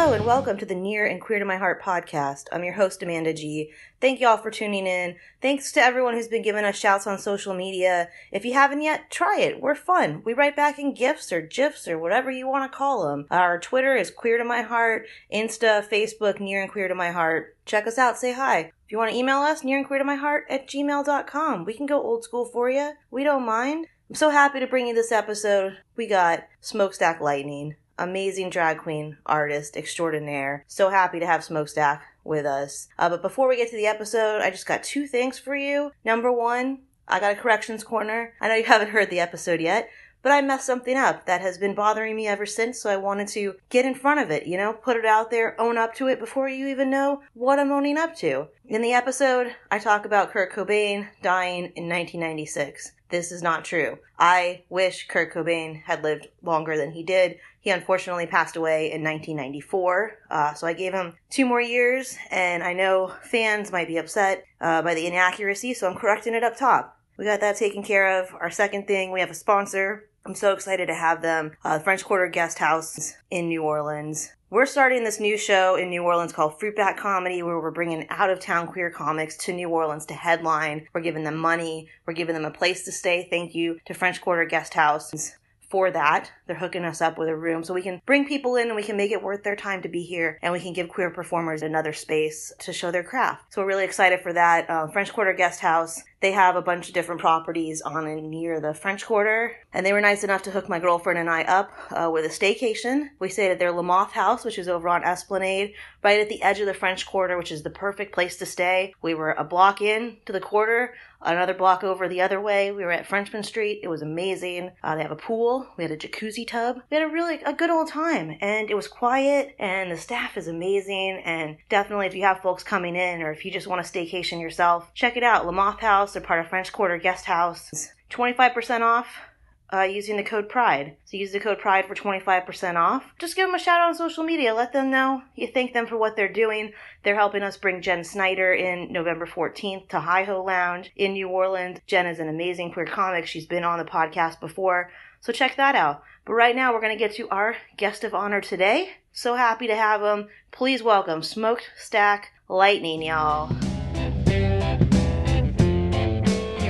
Hello and welcome to the Near and Queer to My Heart podcast. I'm your host, Amanda G. Thank you all for tuning in. Thanks to everyone who's been giving us shouts on social media. If you haven't yet, try it. We're fun. We write back in GIFs or GIFs or whatever you want to call them. Our Twitter is Queer to My Heart, Insta, Facebook, Near and Queer to My Heart. Check us out, say hi. If you want to email us, near and queer to my heart at gmail.com. We can go old school for you. We don't mind. I'm so happy to bring you this episode. We got Smokestack Lightning amazing drag queen artist extraordinaire. So happy to have Smokestack with us. Uh, but before we get to the episode, I just got two things for you. Number one, I got a corrections corner. I know you haven't heard the episode yet, but I messed something up that has been bothering me ever since, so I wanted to get in front of it, you know, put it out there, own up to it before you even know what I'm owning up to. In the episode, I talk about Kurt Cobain dying in 1996. This is not true. I wish Kurt Cobain had lived longer than he did. He unfortunately passed away in 1994, uh, so I gave him two more years, and I know fans might be upset uh, by the inaccuracy, so I'm correcting it up top. We got that taken care of. Our second thing, we have a sponsor. I'm so excited to have them. Uh, French Quarter Guest House in New Orleans. We're starting this new show in New Orleans called Fruitbat Comedy, where we're bringing out of town queer comics to New Orleans to headline. We're giving them money. We're giving them a place to stay. Thank you to French Quarter Guest House for that. They're hooking us up with a room so we can bring people in and we can make it worth their time to be here and we can give queer performers another space to show their craft. So we're really excited for that. Uh, French Quarter Guest House. They have a bunch of different properties on and near the French Quarter, and they were nice enough to hook my girlfriend and I up uh, with a staycation. We stayed at their Lamothe House, which is over on Esplanade, right at the edge of the French Quarter, which is the perfect place to stay. We were a block in to the quarter, another block over the other way. We were at Frenchmen Street. It was amazing. Uh, they have a pool. We had a jacuzzi tub. We had a really a good old time, and it was quiet. And the staff is amazing. And definitely, if you have folks coming in, or if you just want to staycation yourself, check it out. Lamothe House. They're part of French Quarter Guest House. Twenty five percent off. Uh, using the code PRIDE. So use the code PRIDE for 25% off. Just give them a shout out on social media. Let them know you thank them for what they're doing. They're helping us bring Jen Snyder in November 14th to Hi Ho Lounge in New Orleans. Jen is an amazing queer comic. She's been on the podcast before. So check that out. But right now, we're going to get to our guest of honor today. So happy to have him. Please welcome Smokestack Lightning, y'all.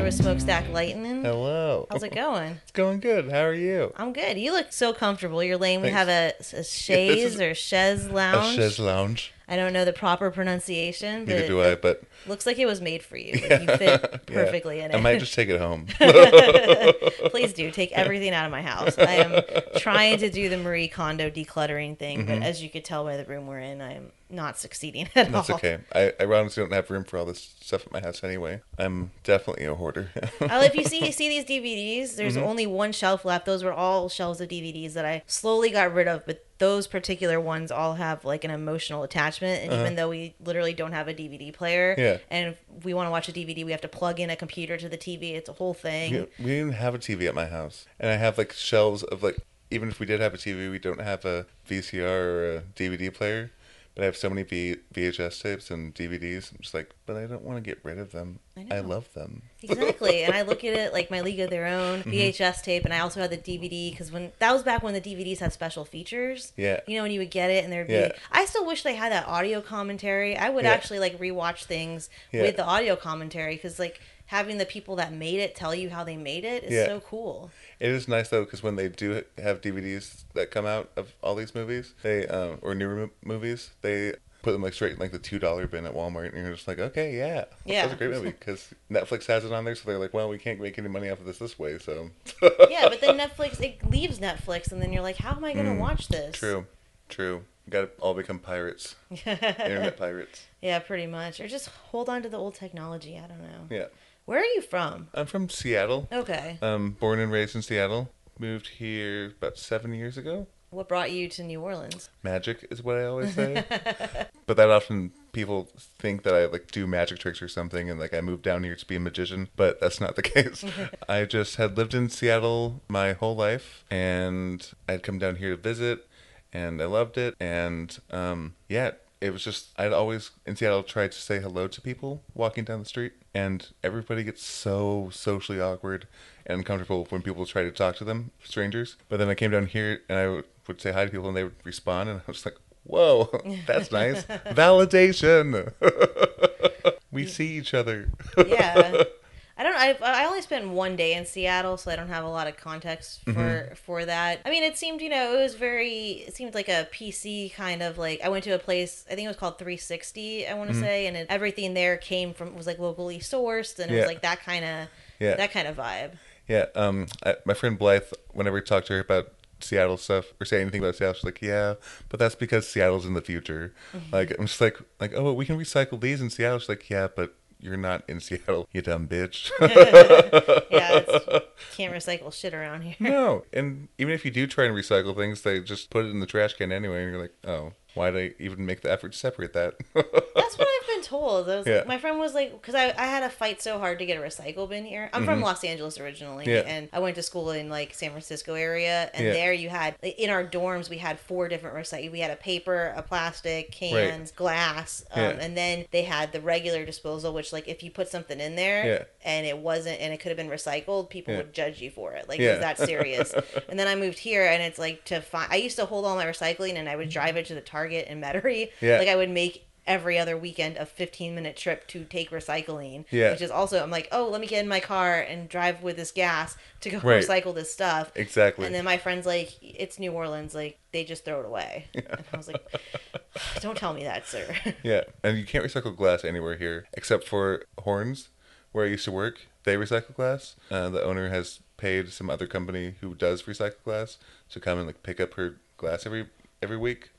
With Smokestack Lightning. Hello. How's it going? It's going good. How are you? I'm good. You look so comfortable. You're laying. We have a, a chaise is or chaise A lounge. chaise lounge. I don't know the proper pronunciation, but Neither do I, but looks like it was made for you. Like you fit yeah. perfectly in it. I might just take it home. Please do take everything out of my house. I am trying to do the Marie Kondo decluttering thing, Mm-hmm. but as you could tell by the room we're in, I am not succeeding at That's all. okay. I, I honestly don't have room for all this stuff at my house anyway. I'm definitely a hoarder. Well, if you see see these DVDs, there's Mm-hmm. only one shelf left. Those were all shelves of DVDs that I slowly got rid of, but those particular ones all have like an emotional attachment. And even though we literally don't have a DVD player, Uh-huh. Yeah. and if we want to watch a DVD, we have to plug in a computer to the TV. It's a whole thing. we we didn't have a TV at my house, and I have like shelves of like. Even if we did have a TV, we don't have a VCR or a DVD player. But I have so many v- VHS tapes and DVDs. I'm just like, but I don't want to get rid of them. I I, love them. Exactly, and I look at it like my League of Their Own Mm-hmm. VHS tape, and I also had the DVD because when that was back when the DVDs had special features. Yeah. you know when you would get it and there'd be. Yeah. I still wish they had that audio commentary. I would Yeah. actually like rewatch things Yeah. with the audio commentary because like having the people that made it tell you how they made it is Yeah. so cool. It is nice though because when they do have DVDs that come out of all these movies, they um, or newer mo- movies, they put them like straight in like the two dollar bin at Walmart, and you're just like, okay, yeah, Yeah. that's a great movie because Netflix has it on there, so they're like, well, we can't make any money off of this this way, so yeah, but then Netflix it leaves Netflix, and then you're like, how am I gonna watch this? Mm, true, true. Got to all become pirates, internet pirates. Yeah, pretty much, or just hold on to the old technology. I don't know. Yeah, Where are you from? I'm from Seattle. Okay. Um, born and raised in Seattle. Moved here about seven years ago. What brought you to New Orleans? Magic is what I always say. but that often people think that I like do magic tricks or something and like I moved down here to be a magician, but that's not the case. I just had lived in Seattle my whole life and I'd come down here to visit and I loved it and um yeah, it was just I'd always in Seattle tried to say hello to people walking down the street and everybody gets so socially awkward and uncomfortable when people try to talk to them, strangers. But then I came down here and I would, would say hi to people and they would respond and I was like, "Whoa, that's nice. Validation. we see each other." Yeah. I don't. I I only spent one day in Seattle, so I don't have a lot of context for Mm-hmm. for that. I mean, it seemed you know it was very. It seemed like a PC kind of like. I went to a place. I think it was called 360. I want to say, and it, everything there came from was like locally sourced, and it Mm-hmm. Yeah. was like that kind of Yeah. that kind of vibe. Yeah, um, I, my friend Blythe, whenever we talked to her about Seattle stuff or say anything about Seattle, she's like, "Yeah, but that's because Seattle's in the future." Like, I'm just like, like, oh, we can recycle these in Seattle. She's like, "Yeah, but you're not in Seattle, you dumb bitch." Yeah, it's, can't recycle shit around here. no, and even if you do try and recycle things, they just put it in the trash can anyway, and you're like, "Oh, why did I even make the effort to separate that?" That's what I've been told. I was Yeah. like, my friend was like, because I, I had to fight so hard to get a recycle bin here. I'm from Los Angeles originally, Mm-hmm. Yeah. and I went to school in like San Francisco area, and Yeah. there you had like, in our dorms we had four different recycle. We had a paper, a plastic, cans, glass, um, and then they had the regular disposal, which like if you put something in there and it wasn't and it could have been recycled, people would judge you for it. Like is that serious? and then I moved here, and it's like to find. I used to hold all my recycling, and I would drive it to the Target in Metairie. Yeah. Like I would make every other weekend a 15 minute trip to take recycling Yeah. which is also i'm like oh let me get in my car and drive with this gas to go Right. recycle this stuff exactly. and then my friend's like it's new orleans like they just throw it away and i was like don't tell me that sir Yeah, and you can't recycle glass anywhere here except for Horns, where I used to work. They recycle glass. Uh, the owner has paid some other company who does recycle glass to come and like pick up her glass every every week,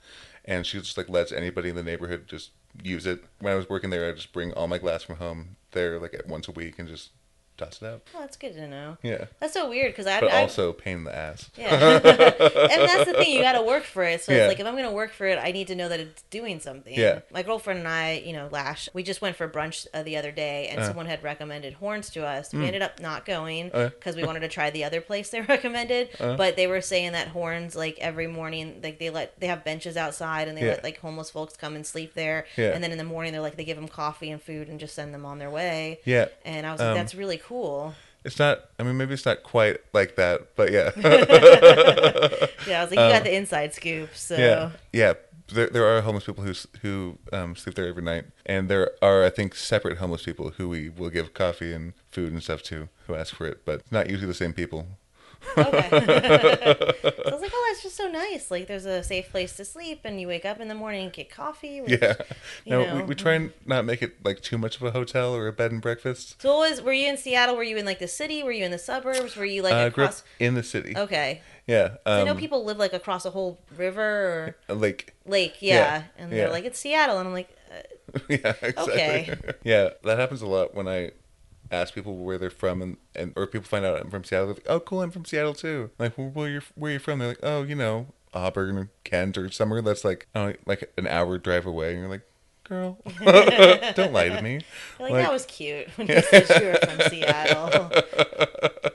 and she just like lets anybody in the neighborhood just use it. When I was working there, I just bring all my glass from home there like once a week and just toss it out. oh that's good to know Yeah, that's so weird because i but I, also pain in the ass. Yeah. and that's the thing, you gotta work for it. So Yeah. it's like if I'm gonna work for it, I need to know that it's doing something. Yeah. My girlfriend and I, you know, Lash, we just went for brunch uh, the other day and someone had recommended horns to us. We ended up not going Uh. because we wanted to try the other place they recommended. But they were saying that horns, like every morning, like they let, they have benches outside and they Yeah. let like homeless folks come and sleep there. Yeah. And then in the morning, they're like, they give them coffee and food and just send them on their way. Yeah, And I was like, Um, that's really cool. It's not. I mean, maybe it's not quite like that, but yeah. Yeah, I was like, you got the inside scoop. So Um, Yeah, yeah. There, there are homeless people who who um, sleep there every night, and there are I think separate homeless people who we will give coffee and food and stuff to who ask for it, but not usually the same people. Okay. so I was like, oh, that's just so nice. Like, there's a safe place to sleep, and you wake up in the morning and get coffee. which, Yeah. No, know. we, we try and not make it like too much of a hotel or a bed and breakfast. So, what was were you in Seattle? Were you in like the city? Were you in the suburbs? Were you like I grew up across? in the city. Okay. Yeah. I know Um, people live like across a whole river or like lake. Yeah, Yeah, and they're yeah. like, it's Seattle, and I'm like, uh, yeah, exactly. Okay. yeah, that happens a lot when I ask people where they're from, and, and or people find out I'm from Seattle. They're like, oh, cool, I'm from Seattle too. Like, well, where you where you from? They're like, oh, you know, Auburn or Kent or somewhere that's like, oh, like an hour drive away. And you're like, girl, don't lie to me. like, Like- that was cute when you said you were from Seattle.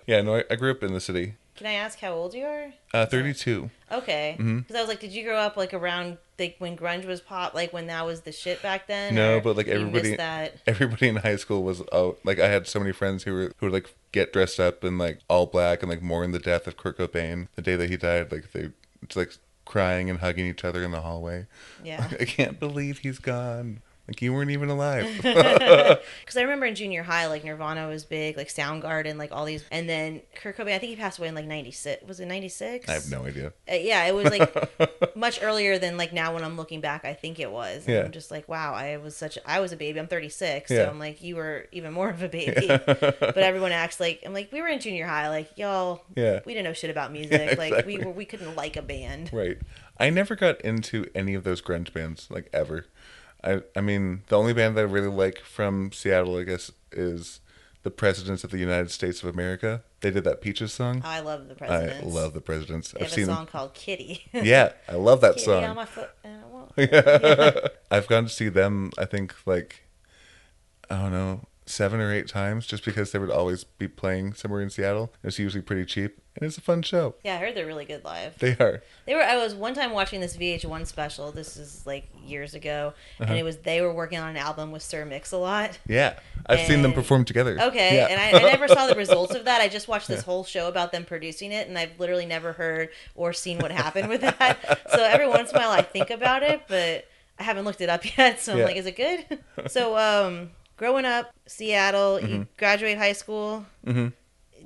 Yeah, no, I, I grew up in the city. Can I ask how old you are? Uh, 32. Okay. Because Mm-hmm. I was like, did you grow up like around like when grunge was pop, like when that was the shit back then? No, but like everybody, everybody in high school was oh, like I had so many friends who were who would like get dressed up in like all black and like mourn the death of Kurt Cobain the day that he died. Like they like crying and hugging each other in the hallway. Yeah. I can't believe he's gone. Like you weren't even alive. Because I remember in junior high, like Nirvana was big, like Soundgarden, like all these, and then Kurt Cobain. I think he passed away in like '96. Was it '96? I have no idea. Uh, yeah, it was like much earlier than like now when I'm looking back. I think it was. And Yeah. I'm just like, wow, I was such. I was a baby. I'm 36, Yeah. so I'm like, you were even more of a baby. but everyone acts like I'm like we were in junior high. Like y'all, Yeah. we didn't know shit about music. Like exactly. we were, we couldn't like a band. Right. I never got into any of those grunge bands, like ever. I I mean, the only band that I really like from Seattle, I guess, is the Presidents of the United States of America. They did that Peaches song. Oh, I love the Presidents. I love the Presidents. They I've have a seen song called Kitty. Yeah, I love that Kitty on song. my foot. and I won't- I've gone to see them, I think, like, I don't know, seven or eight times just because they would always be playing somewhere in Seattle. It's usually pretty cheap, and it's a fun show. Yeah, I heard they're really good live. They are. They were. I was one time watching this VH1 special. This is like years ago, Uh-huh. and it was they were working on an album with Sir Mix a lot. Yeah. I've seen them perform together. Okay, Yeah. and I, I never saw the results of that. I just watched this whole show about them producing it, and I've literally never heard or seen what happened with that. So every once in a while, I think about it, but I haven't looked it up yet. So I'm Yeah. like, is it good? So, um, growing up, Seattle, Mm-hmm. you graduate high school. Mhm.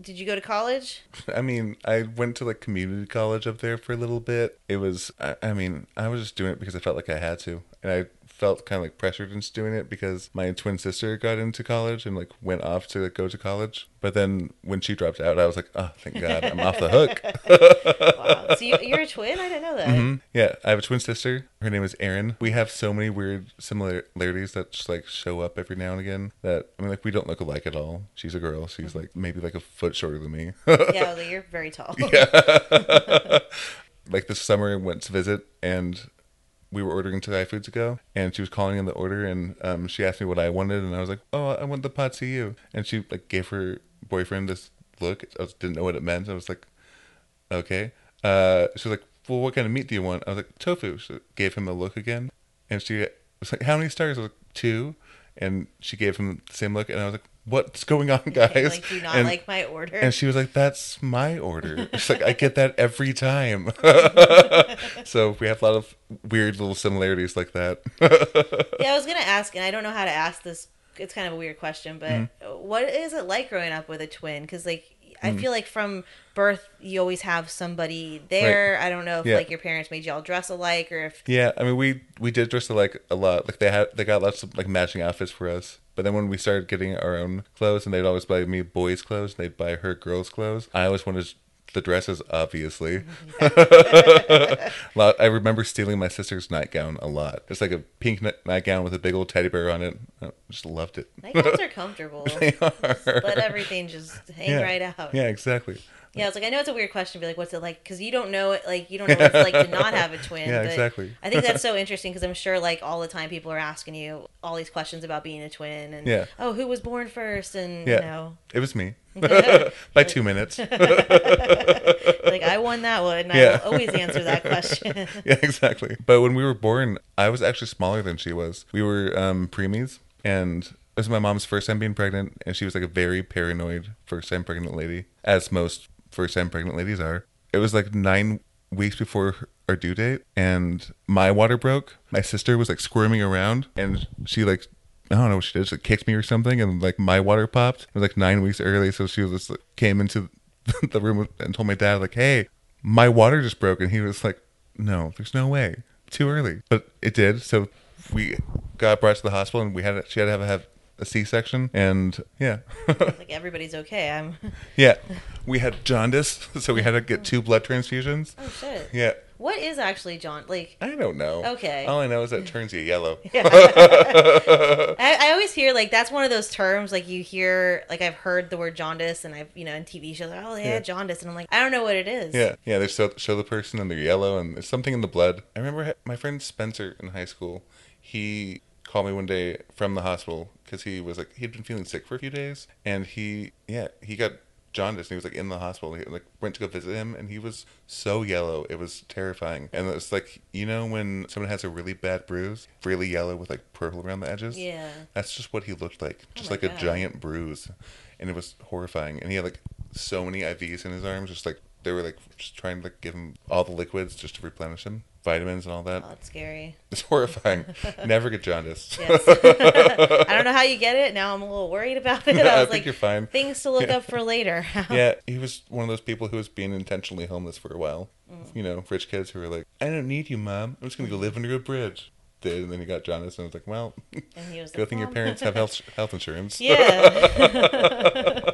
Did you go to college? I mean, I went to like community college up there for a little bit. It was, I, I mean, I was just doing it because I felt like I had to. And I felt kind of like pressured into doing it because my twin sister got into college and like went off to like, go to college. But then when she dropped out, I was like, oh, thank God, I'm off the hook. Wow. So you, you're a twin? I didn't know that. Mhm. Yeah, I have a twin sister. Her name is Erin. We have so many weird similarities that just like show up every now and again. That I mean, like we don't look alike at all. She's a girl. She's like maybe like a foot shorter than me. Yeah, you're very tall. Yeah. like this summer, I went to visit and we were ordering Thai food to go, and she was calling in the order, and um, she asked me what I wanted, and I was like, "Oh, I want the pad see ew," and she like gave her boyfriend this look. I was, didn't know what it meant. I was like, "Okay." Uh, she was like, "Well, what kind of meat do you want?" I was like, "Tofu." She gave him a look again, and she was like, "How many stars?" I was like, two, and she gave him the same look, and I was like, "What's going on, guys?" like, do not and, like my order. and she was like, "That's my order." It's like I get that every time. so we have a lot of weird little similarities like that. Yeah, I was gonna ask, and I don't know how to ask this. It's kind of a weird question, but Mm-hmm. what is it like growing up with a twin? Because like I Mm. feel like from birth you always have somebody there. I don't know if Yeah. like your parents made y'all dress alike or if yeah, I mean we we did dress alike a lot. Like they had they got lots of like matching outfits for us. But then when we started getting our own clothes, and they'd always buy me boys' clothes, and they'd buy her girls' clothes. I always wanted the dresses, obviously. Mm-hmm. lot, I remember stealing my sister's nightgown a lot. It's like a pink ni- nightgown with a big old teddy bear on it. I just loved it. nightgowns are comfortable. They are. Let everything just hang yeah. right out. Yeah, exactly. Yeah, it's like I know it's a weird question to be like, what's it like? Because you don't know it, like you don't know what it's like to not have a twin. Yeah, exactly. I think that's so interesting because I'm sure like all the time people are asking you all these questions about being a twin and Yeah. oh who was born first and Yeah. you know It was me by two minutes. like I won that one. and Yeah. I will always answer that question. yeah, exactly. But when we were born, I was actually smaller than she was. We were um, preemies, and it was my mom's first time being pregnant, and she was like a very paranoid first time pregnant lady, as most first time pregnant ladies are. It was like nine weeks before our due date, and my water broke. My sister was like squirming around, and she like. I don't know what she did. She like, kicked me or something, and like my water popped. It was like nine weeks early, so she was just like, came into the room and told my dad like, "Hey, my water just broke," and he was like, "No, there's no way, too early." But it did. So we got brought to the hospital, and we had she had to have, a have a C-section, and yeah, like everybody's okay. I'm yeah, we had jaundice, so we had to get two blood transfusions. oh shit. Yeah, What is actually John like? I don't know. Okay. all I know is that it turns you yellow. I, I always hear like that's one of those terms like you hear like I've heard the word jaundice and I've you know in TV shows like oh yeah, Yeah. jaundice and I'm like I don't know what it is. Yeah, yeah. They show, show the person and they're yellow, and there's something in the blood. I remember my friend Spencer in high school. He called me one day from the hospital because he was like he'd been feeling sick for a few days, and he yeah he got jaundice and he was like in the hospital. He like went to go visit him, and he was so yellow it was terrifying. And it's like you know when someone has a really bad bruise, really yellow with like purple around the edges. Yeah. That's just what he looked like, oh just my like a giant bruise, and it was horrifying. And he had like so many IVs in his arms, just like they were like just trying to like, give him all the liquids just to replenish him, vitamins and all that. Oh, that's scary. It's horrifying. Never get jaundice. Yes. I don't know how you get it. Now I'm a little worried about it. I I was think like, you're fine. things to look up for later. yeah, he was one of those people who was being intentionally homeless for a while. Mm. You know, rich kids who were like, "I don't need you, mom. I'm just gonna go live under a bridge." Did and then he got jaundice, and I was like, "Well, And he was good like, thing your parents have health health insurance." Yeah.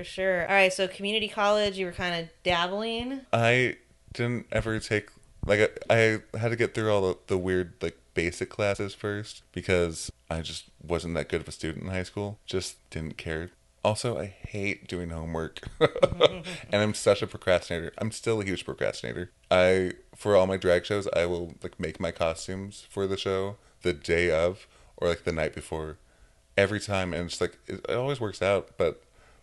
For sure. All right, so community college, you were kind of dabbling. I didn't ever take like I, I had to get through all the, the weird like basic classes first because I just wasn't that good of a student in high school. Just didn't care. Also, I hate doing homework. and I'm such a procrastinator. I'm still a huge procrastinator. I for all my drag shows, I will like make my costumes for the show the day of or like the night before every time and it's like it, it always works out, but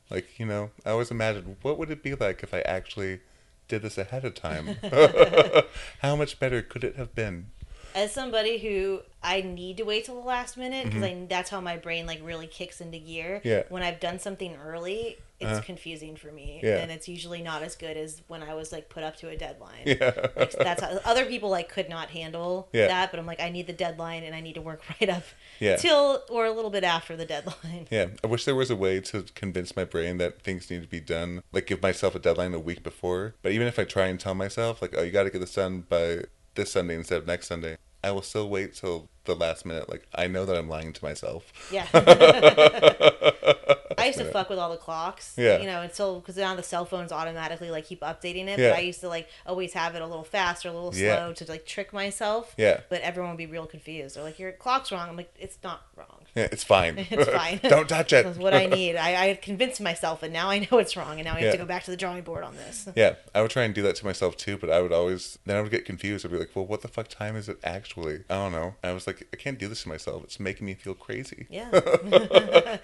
like, you know, I always imagined what would it be like if I actually did this ahead of time? How much better could it have been? As somebody who I need to wait till the last minute because I that's how my brain like really kicks into gear. Mm-hmm. Yeah. When I've done something early, it's Uh-huh. confusing for me, Yeah. and it's usually not as good as when I was like put up to a deadline. Yeah. Like, that's how other people like could not handle Yeah. that, but I'm like I need the deadline and I need to work right up Yeah. till or a little bit after the deadline. Yeah, I wish there was a way to convince my brain that things need to be done, like give myself a deadline a week before. But even if I try and tell myself, like, oh, you got to get this done by this Sunday instead of next Sunday, I will still wait till the last minute. Like, I know that I'm lying to myself. Yeah. I used to fuck with all the clocks. Yeah. You know, until because now the cell phones automatically like keep updating it. Yeah. But I used to like always have it a little fast or a little Yeah. slow to like trick myself. Yeah. But everyone would be real confused. They're like, "Your clock's wrong." I'm like, "It's not wrong. Yeah, it's fine. It's fine. Don't touch it. That's what I need. I, I convinced myself, and now I know it's wrong, and now I have Yeah. to go back to the drawing board on this. Yeah, I would try and do that to myself too, but I would always then I would get confused. I'd be like, "Well, what the fuck time is it actually?" I don't know. I was like, "I can't do this to myself. It's making me feel crazy." Yeah,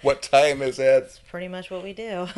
What time is it? Pretty much what we do.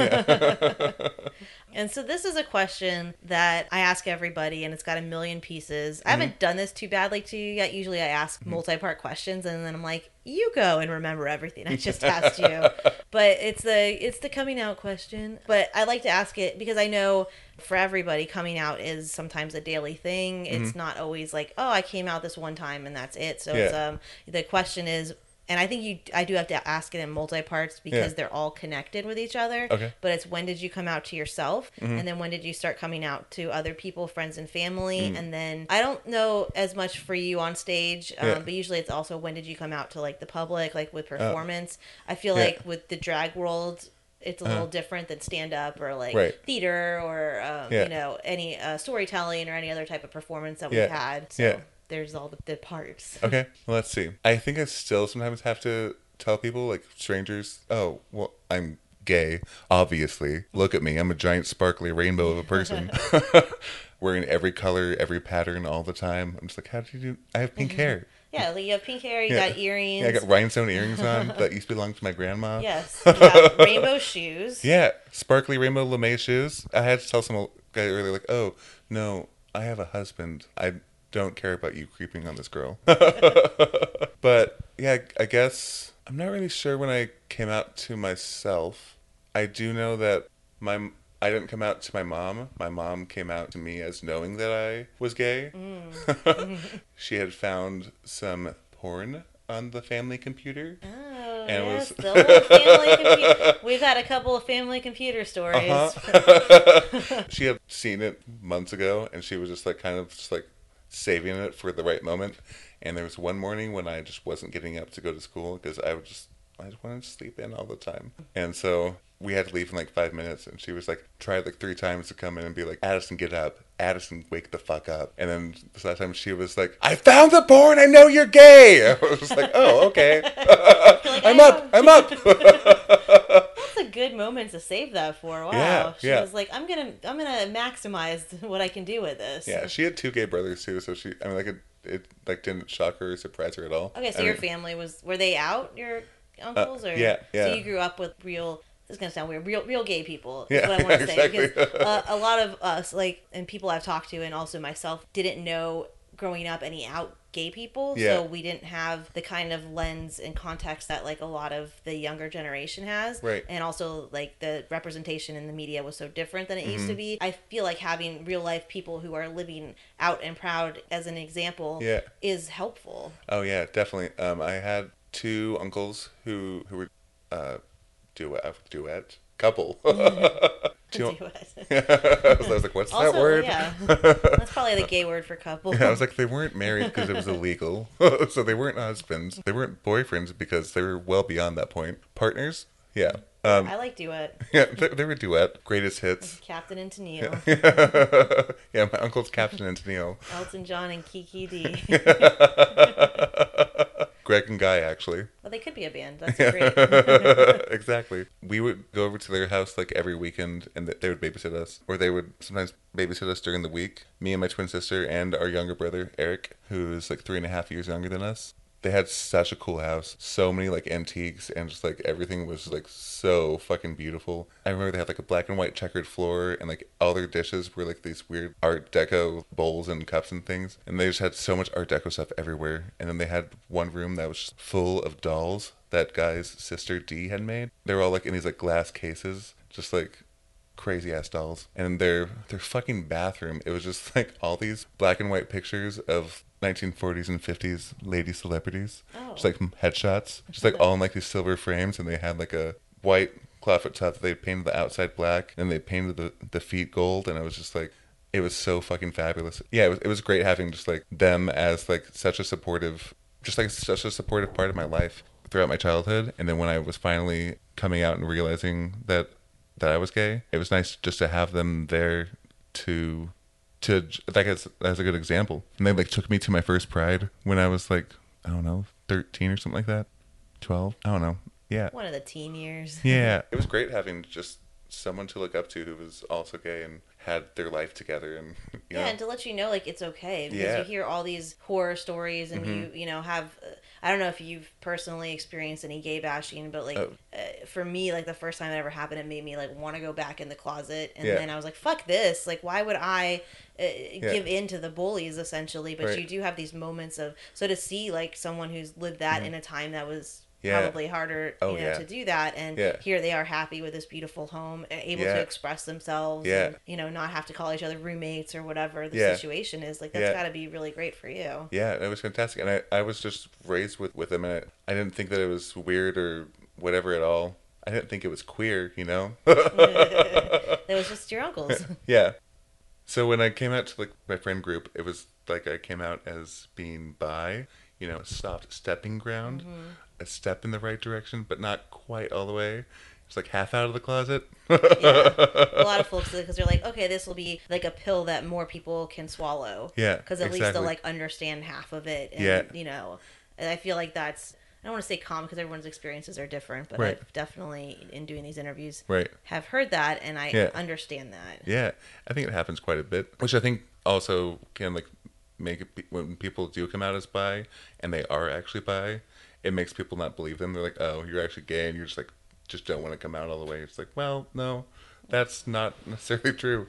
and so this is a question that I ask everybody, and it's got a million pieces. I haven't mm-hmm. done this too badly to you yet. Usually, I ask mm-hmm. multi-part questions, and then I'm like, "You go and remember everything I just asked you." But it's the it's the coming out question. But I like to ask it because I know for everybody, coming out is sometimes a daily thing. It's mm-hmm. not always like, "Oh, I came out this one time and that's it." So it's Yeah. um the question is and I think you I do have to ask it in multi parts because Yeah. they're all connected with each other. Okay. But it's when did you come out to yourself and then when did you start coming out to other people, friends and family and then I don't know as much for you on stage, um, Yeah. but usually it's also when did you come out to like the public like with performance. I feel Yeah. like with the drag world it's a little different than stand up or like Right. theater or um, Yeah. you know any uh, storytelling or any other type of performance that Yeah. we've had. So Yeah. There's all the, the parts. Okay, well, let's see. I think I still sometimes have to tell people, like strangers, oh, well, I'm gay, obviously. Look at me. I'm a giant sparkly rainbow of a person. Wearing every color, every pattern all the time. I'm just like, how did you do? I have pink mm-hmm. hair. Yeah, like you have pink hair, you Yeah. got earrings. Yeah, I got rhinestone earrings on that used to belong to my grandma. Yes, rainbow shoes. Yeah, sparkly rainbow lame shoes. I had to tell some guy earlier, like, oh, no, I have a husband. I don't care about you creeping on this girl. but yeah, I guess I'm not really sure when I came out to myself. I do know that my I didn't come out to my mom. My mom came out to me as knowing that I was gay. she had found some porn on the family computer. Oh, And yes, was- the whole family computer. We've had a couple of family computer stories. Uh-huh. she had seen it months ago and she was just like kind of just like saving it for the right moment. And there was one morning when i just wasn't getting up to go to school because i would just i just wanted to sleep in all the time. And so we had to leave in like five minutes. And she was like tried like three times to come in and be like addison get up. Addison wake the fuck up. And then this last time she was like i found the porn. I know you're gay. I was like oh okay. I'm up. I'm up good moment to save that for. Wow. Yeah, she yeah. was like, I'm gonna I'm gonna maximize what I can do with this. Yeah, she had two gay brothers too, so she I mean like it, it like didn't shock her or surprise her at all. Okay, so I your mean, family was were they out, your uncles or yeah, yeah. So you grew up with real this is gonna sound weird. Real, real gay people. Yeah, is what I want to say exactly. because uh, a lot of us, like, and people I've talked to, and also myself, didn't know growing up any out gay people, Yeah. so we didn't have the kind of lens and context that like a lot of the younger generation has. Right. And also like the representation in the media was so different than it used Mm-hmm. to be. I feel like having real life people who are living out and proud as an example Yeah. is helpful. Oh yeah, definitely. Um, I had two uncles who who were uh, duet duet couple. two, Duet. I was like, what's also, that word? yeah, that's probably the gay word for couple. Yeah, I was like, they weren't married because it was illegal, so they weren't husbands. They weren't boyfriends because they were well beyond that point. Partners, yeah, um, I like duet. yeah, they, they were duet, greatest hits. Captain and Tennille, yeah, my uncle's Captain and Tennille, Elton John and Kiki Dee Greg and Guy actually. well, they could be a band. That's great. exactly. We would go over to their house like every weekend, and they would babysit us, or they would sometimes babysit us during the week. Me and my twin sister and our younger brother Eric, who is like three and a half years younger than us. They had such a cool house, so many like antiques, and just like everything was like so fucking beautiful. I remember they had like a black and white checkered floor, and like all their dishes were like these weird Art Deco bowls and cups and things, and they just had so much Art Deco stuff everywhere. And then they had one room that was full of dolls that guy's sister Dee had made. They were all like in these like glass cases, just like crazy ass dolls. And their their fucking bathroom, it was just like all these black and white pictures of 1940s and 50s lady celebrities, Oh. just like headshots, just like all in like these silver frames, and they had like a white clawfoot top that they painted the outside black, and they painted the the feet gold, and it was just like. It was so fucking fabulous. Yeah, it was, it was great having just like them as like such a supportive, just like such a supportive part of my life throughout my childhood. And then when I was finally coming out and realizing that that I was gay, it was nice just to have them there to to like as as a good example. And they like took me to my first pride when I was like I don't know thirteen or something like that, twelve. I don't know. Yeah, One of the teen years. yeah. It was great having just someone to look up to who was also gay and had their life together and you Yeah, know. and to let you know like it's okay because Yeah. Mm-hmm. you hear all these horror stories and you you know have uh, I don't know if you've personally experienced any gay bashing, but like Oh. uh, for me, like the first time it ever happened, it made me like want to go back in the closet, and Yeah. then I was like, "Fuck this! Like, why would I uh, give in to the bullies?" Essentially, but Right. you do have these moments of so to see like someone who's lived that in a time that was. Yeah. Probably harder, Oh, you know, yeah. to do that, and Yeah. here they are happy with this beautiful home, able to express themselves, Yeah. and you know, not have to call each other roommates or whatever the situation is. Like that's Yeah. got to be really great for you. Yeah, it was fantastic, and I, I was just raised with with them, and I, I didn't think that it was weird or whatever at all. I didn't think it was queer, you know. it was just your uncles. yeah. So when I came out to like my friend group, it was like I came out as being bi, you know, soft stepping ground, Mm-hmm. A step in the right direction, but not quite all the way. It's like half out of the closet. yeah. A lot of folks because they're like, okay, this will be like a pill that more people can swallow. Yeah, Because at least they'll like understand half of it. And, Yeah. You know, and I feel like that's. I don't want to say common because everyone's experiences are different, but Right. I've definitely, in doing these interviews, Right. have heard that, and I Yeah. understand that. Yeah, I think it happens quite a bit, which I think also can like make it when people do come out as bi and they are actually bi, it makes people not believe them. They're like, "Oh, you're actually gay," and you're just like, just don't want to come out all the way. It's like, well, no, that's not necessarily true.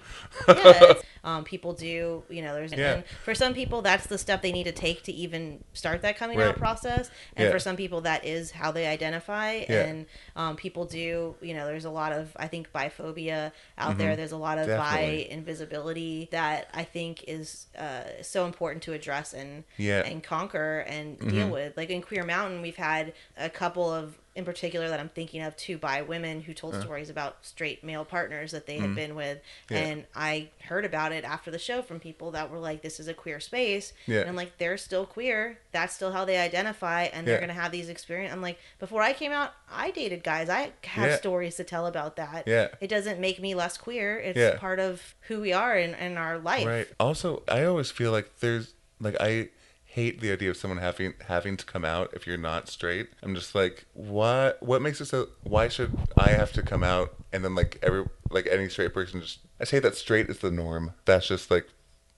yeah, um, people do, you know, there's, Yeah. and for some people, that's the step they need to take to even start that coming out Right. process. And Yeah. for some people, that is how they identify. Yeah. And um, people do, you know, there's a lot of, I think, biphobia out there. There's a lot of Mm-hmm. Definitely. bi invisibility that I think is uh, so important to address and, Yeah. Mm-hmm. and conquer and deal with. Like in Queer Mountain, we've had a couple of, in particular, that I'm thinking of, two bi women who told stories about straight male partners that they had been with. Mm-hmm. Yeah. And I heard about it after the show from people that were like, this is a queer space. Yeah. And I'm like, they're still queer. That's still how they identify. And they're going to have these experiences. I'm like, before I came out, I dated guys. I have Yeah. stories to tell about that. Yeah. It doesn't make me less queer. It's part of who we are in, in our life. Right. Also, I always feel like there's like I hate the idea of someone having having to come out if you're not straight. I'm just like, what? What makes it so? Why should I have to come out and then like every like any straight person just? I say that straight is the norm. That's just like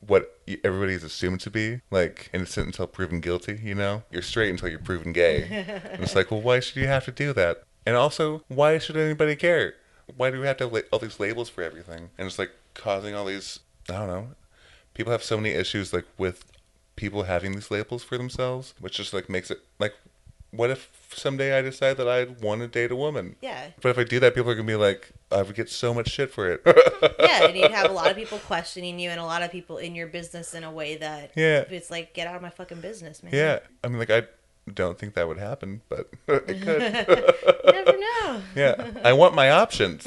what everybody's assumed to be like innocent until proven guilty. You know, you're straight until you're proven gay. and it's like, well, why should you have to do that? And also, why should anybody care? Why do we have to have all these labels for everything? And it's like causing all these. I don't know. People have so many issues like with people having these labels for themselves, which just like makes it like, what if someday I decide that I want to date a woman? Yeah. But if I do that, people are gonna be like, I would get so much shit for it. yeah, and you'd have a lot of people questioning you and a lot of people in your business in a way that Yeah. it's like get out of my fucking business, man. yeah, I mean, like I don't think that would happen, but it could. You never know. yeah, I want my options.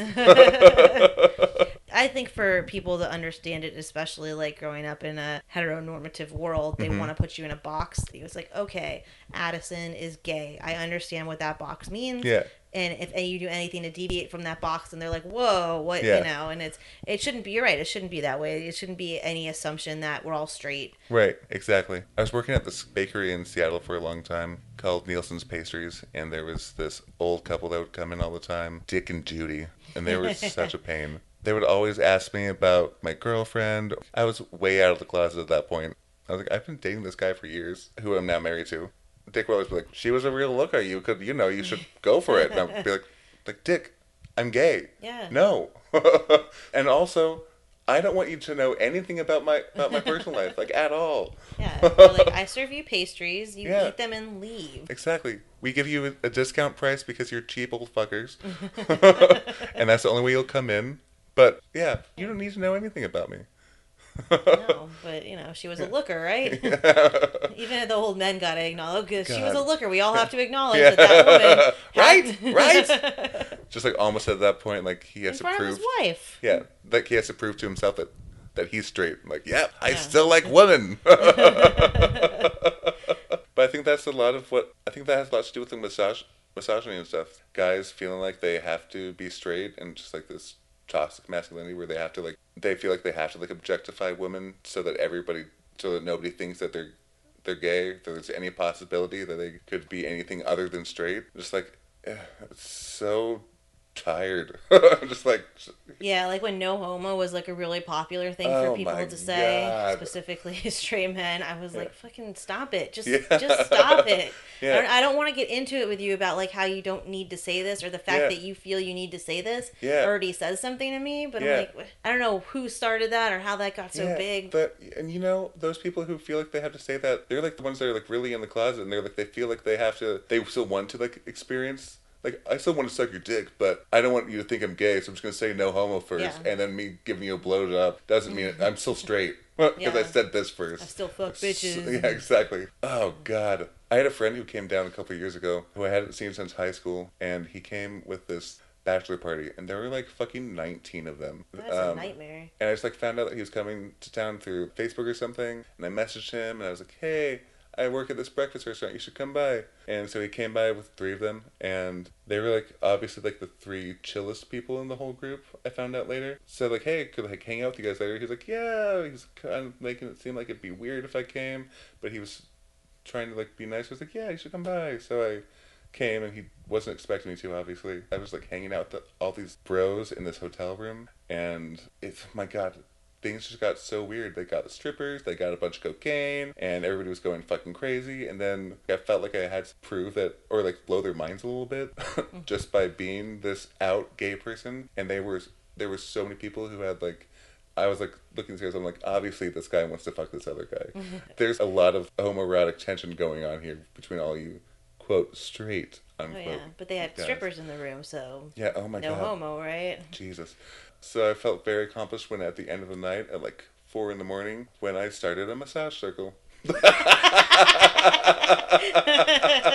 I think for people to understand it, especially like growing up in a heteronormative world, Mm-hmm. they want to put you in a box. It's like, okay, Addison is gay. I understand what that box means. Yeah. And if you do anything to deviate from that box, and they're like, "Whoa, what?" Yeah. You know. And it's it shouldn't be. You're right. It shouldn't be that way. It shouldn't be any assumption that we're all straight. Right, exactly. I was working at this bakery in Seattle for a long time called Nielsen's Pastries, and there was this old couple that would come in all the time, Dick and Judy, and they were such a pain. They would always ask me about my girlfriend. I was way out of the closet at that point. I was like, I've been dating this guy for years, who I'm now married to. Dick would always be like, "She was a real looker. You could, you know, you should go for it." And I'd be like, "Like Dick, I'm gay. Yeah. No. and also, I don't want you to know anything about my about my personal life, like at all. Yeah. Like, I serve you pastries. You Yeah. eat them and leave. Exactly. We give you a discount price because you're cheap old fuckers, and that's the only way you'll come in. But yeah, you don't need to know anything about me. No, but you know, she was a looker, right? Even the old men got to acknowledge because she was a looker. We all have to acknowledge that that woman, Right, right. Just like almost at that point, like he in has to front of prove, his wife. yeah, like he has to prove to himself that that he's straight. Like, yeah, I Yeah. still like women. but I think that's a lot of what I think that has a lot to do with the massage, misogyny and stuff. Guys feeling like they have to be straight and just like this toxic masculinity where they have to like they feel like they have to like objectify women so that everybody so that nobody thinks that they're they're gay. That there's any possibility that they could be anything other than straight. Just like it's so tired. just like Yeah, like when no homo was like a really popular thing Oh for people to say, God. specifically straight men. I was like, fucking stop it. Just Yeah. just stop it. Yeah. I don't, I don't want to get into it with you about like how you don't need to say this or the fact Yeah. that you feel you need to say this Yeah. already says something to me. But Yeah. I'm like, I don't know who started that or how that got so Yeah, big. But and you know those people who feel like they have to say that they're like the ones that are like really in the closet and they're like they feel like they have to they still want to like experience like I still want to suck your dick, but I don't want you to think I'm gay, so I'm just gonna say no homo first, Yeah. and then me giving you a blowjob doesn't mean I'm still straight because I said this first. I still fuck bitches. yeah, exactly. Oh God, I had a friend who came down a couple of years ago who I hadn't seen since high school, and he came with this bachelor party, and there were like fucking nineteen of them. That's a Um, nightmare. and I just like found out that he was coming to town through Facebook or something, and I messaged him, and I was like, "Hey, I work at this breakfast restaurant. You should come by." And so he came by with three of them, and they were like obviously like the three chillest people in the whole group. I found out later. So like, hey, could like hang out with you guys later? He's like, yeah. He's kind of making it seem like it'd be weird if I came, but he was trying to like be nice. I was like, yeah, you should come by. So I came and he wasn't expecting me to obviously i was like hanging out with all these bros in this hotel room and it's my god things just got so weird they got the strippers they got a bunch of cocaine and everybody was going fucking crazy and then i felt like i had to prove that or like blow their minds a little bit mm-hmm. just by being this out gay person and they were there were so many people who had like I was like looking serious. I'm like, obviously this guy wants to fuck this other guy. Mm-hmm. There's a lot of homoerotic tension going on here between all you quote straight Oh unquote. yeah, but they had guys. strippers in the room, so Yeah. Oh my no god. No homo, right? Jesus. So I felt very accomplished when at the end of the night at like four in the morning when I started a massage circle.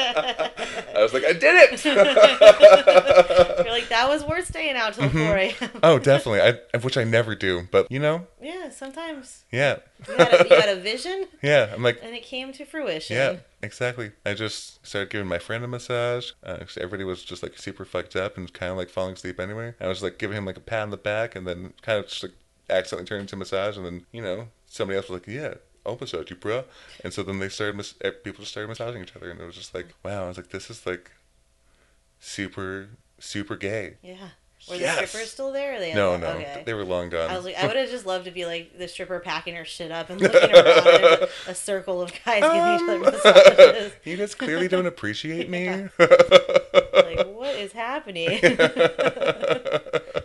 I was like, I did it. You're like that was worth staying out till Mm-hmm. four a.m. oh, definitely. I which I never do, but you know, yeah, sometimes yeah, you had, a, you had a vision yeah. I'm like, and it came to fruition. Yeah, exactly. I just started giving my friend a massage. Uh, everybody was just like super fucked up and kind of like falling asleep anyway. I was like giving him like a pat on the back and then kind of just like accidentally turned into massage. And then, you know, somebody else was like, yeah, I'll massage you, bro. And so then they started, mas- eh, people just started massaging each other. And it was just like, wow, I was like, this is like super, super gay. Yeah. Were Yes. the strippers still there? They No, no, Okay. they were long gone. I was like, I would have just loved to be like the stripper packing her shit up and looking around a, a circle of guys giving each other massages. you guys clearly don't appreciate me. Like, what is happening?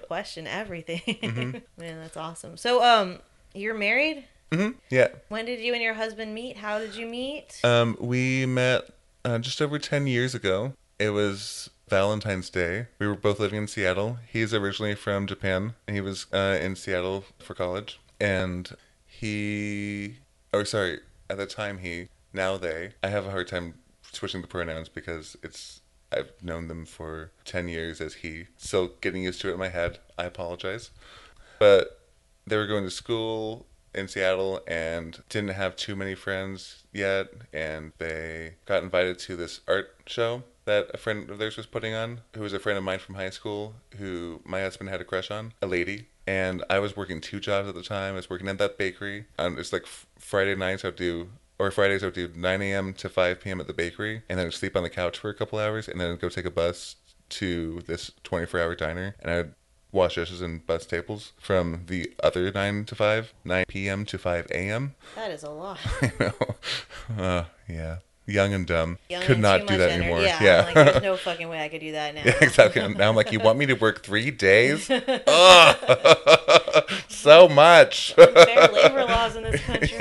Question everything. Mm-hmm. Man, that's awesome. So, um, you're married? Hmm Yeah. When did you and your husband meet? How did you meet? Um, we met uh, just over 10 years ago. It was Valentine's Day. We were both living in Seattle. He's originally from Japan. and He was uh, in Seattle for college. And he, or sorry, at the time he, now they, I have a hard time switching the pronouns because it's, I've known them for 10 years as he. So getting used to it in my head, I apologize. But they were going to school in Seattle and didn't have too many friends yet. And they got invited to this art show that a friend of theirs was putting on, who was a friend of mine from high school, who my husband had a crush on, a lady. And I was working two jobs at the time. I was working at that bakery. And it's like Friday nights I'd do, or Fridays I'd do 9 a.m. to 5 p.m. at the bakery, and then I'd sleep on the couch for a couple hours, and then I'd go take a bus to this 24 hour diner, and I'd wash dishes and bus tables from the other 9 to 5, 9 p.m. to 5 a.m. that is a lot. you know, uh, yeah, young and dumb. Young Could and not do that anymore. Yeah, Yeah, like, there's no fucking way I could do that now. yeah, exactly. Now I'm like, you want me to work three days? Ugh, so much. Fair labor laws in this country.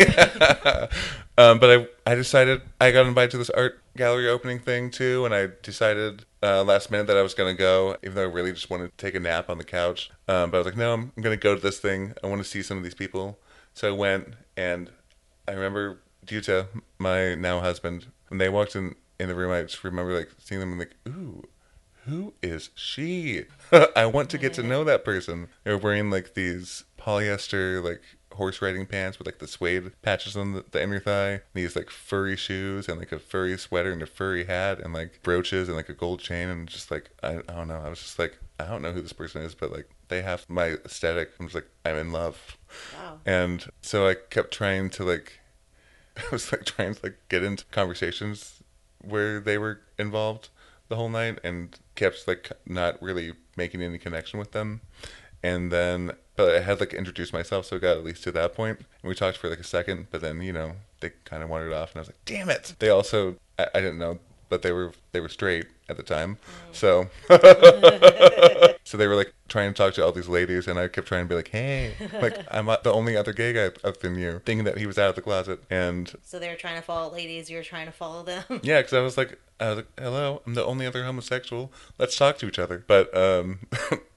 um, but I, I decided I got invited to this art gallery opening thing too, and I decided uh, last minute that I was gonna go, even though I really just wanted to take a nap on the couch. Um, but I was like, no, I'm, I'm gonna go to this thing. I want to see some of these people. So I went, and I remember Yuta, my now husband, when they walked in in the room, I just remember like seeing them and like, ooh. Who is she? I want to get to mm-hmm. know that person. They were wearing like these polyester like horse riding pants with like the suede patches on the, the inner thigh, these like furry shoes and like a furry sweater and a furry hat and like brooches and like a gold chain and just like I, I don't know. I was just like I don't know who this person is, but like they have my aesthetic. I'm just like I'm in love. Wow. And so I kept trying to like I was like trying to like get into conversations where they were involved the whole night and kept like not really making any connection with them. And then but I had like introduced myself so I got at least to that point. And we talked for like a second, but then, you know, they kind of wandered off and I was like, "Damn it." They also I, I didn't know but they were they were straight at the time. So so they were like trying to talk to all these ladies, and I kept trying to be like, "Hey, like I'm the only other gay guy other than you," thinking that he was out of the closet. And So they were trying to follow ladies. You were trying to follow them. yeah, because I was like, I was like, "Hello, I'm the only other homosexual. Let's talk to each other." But um,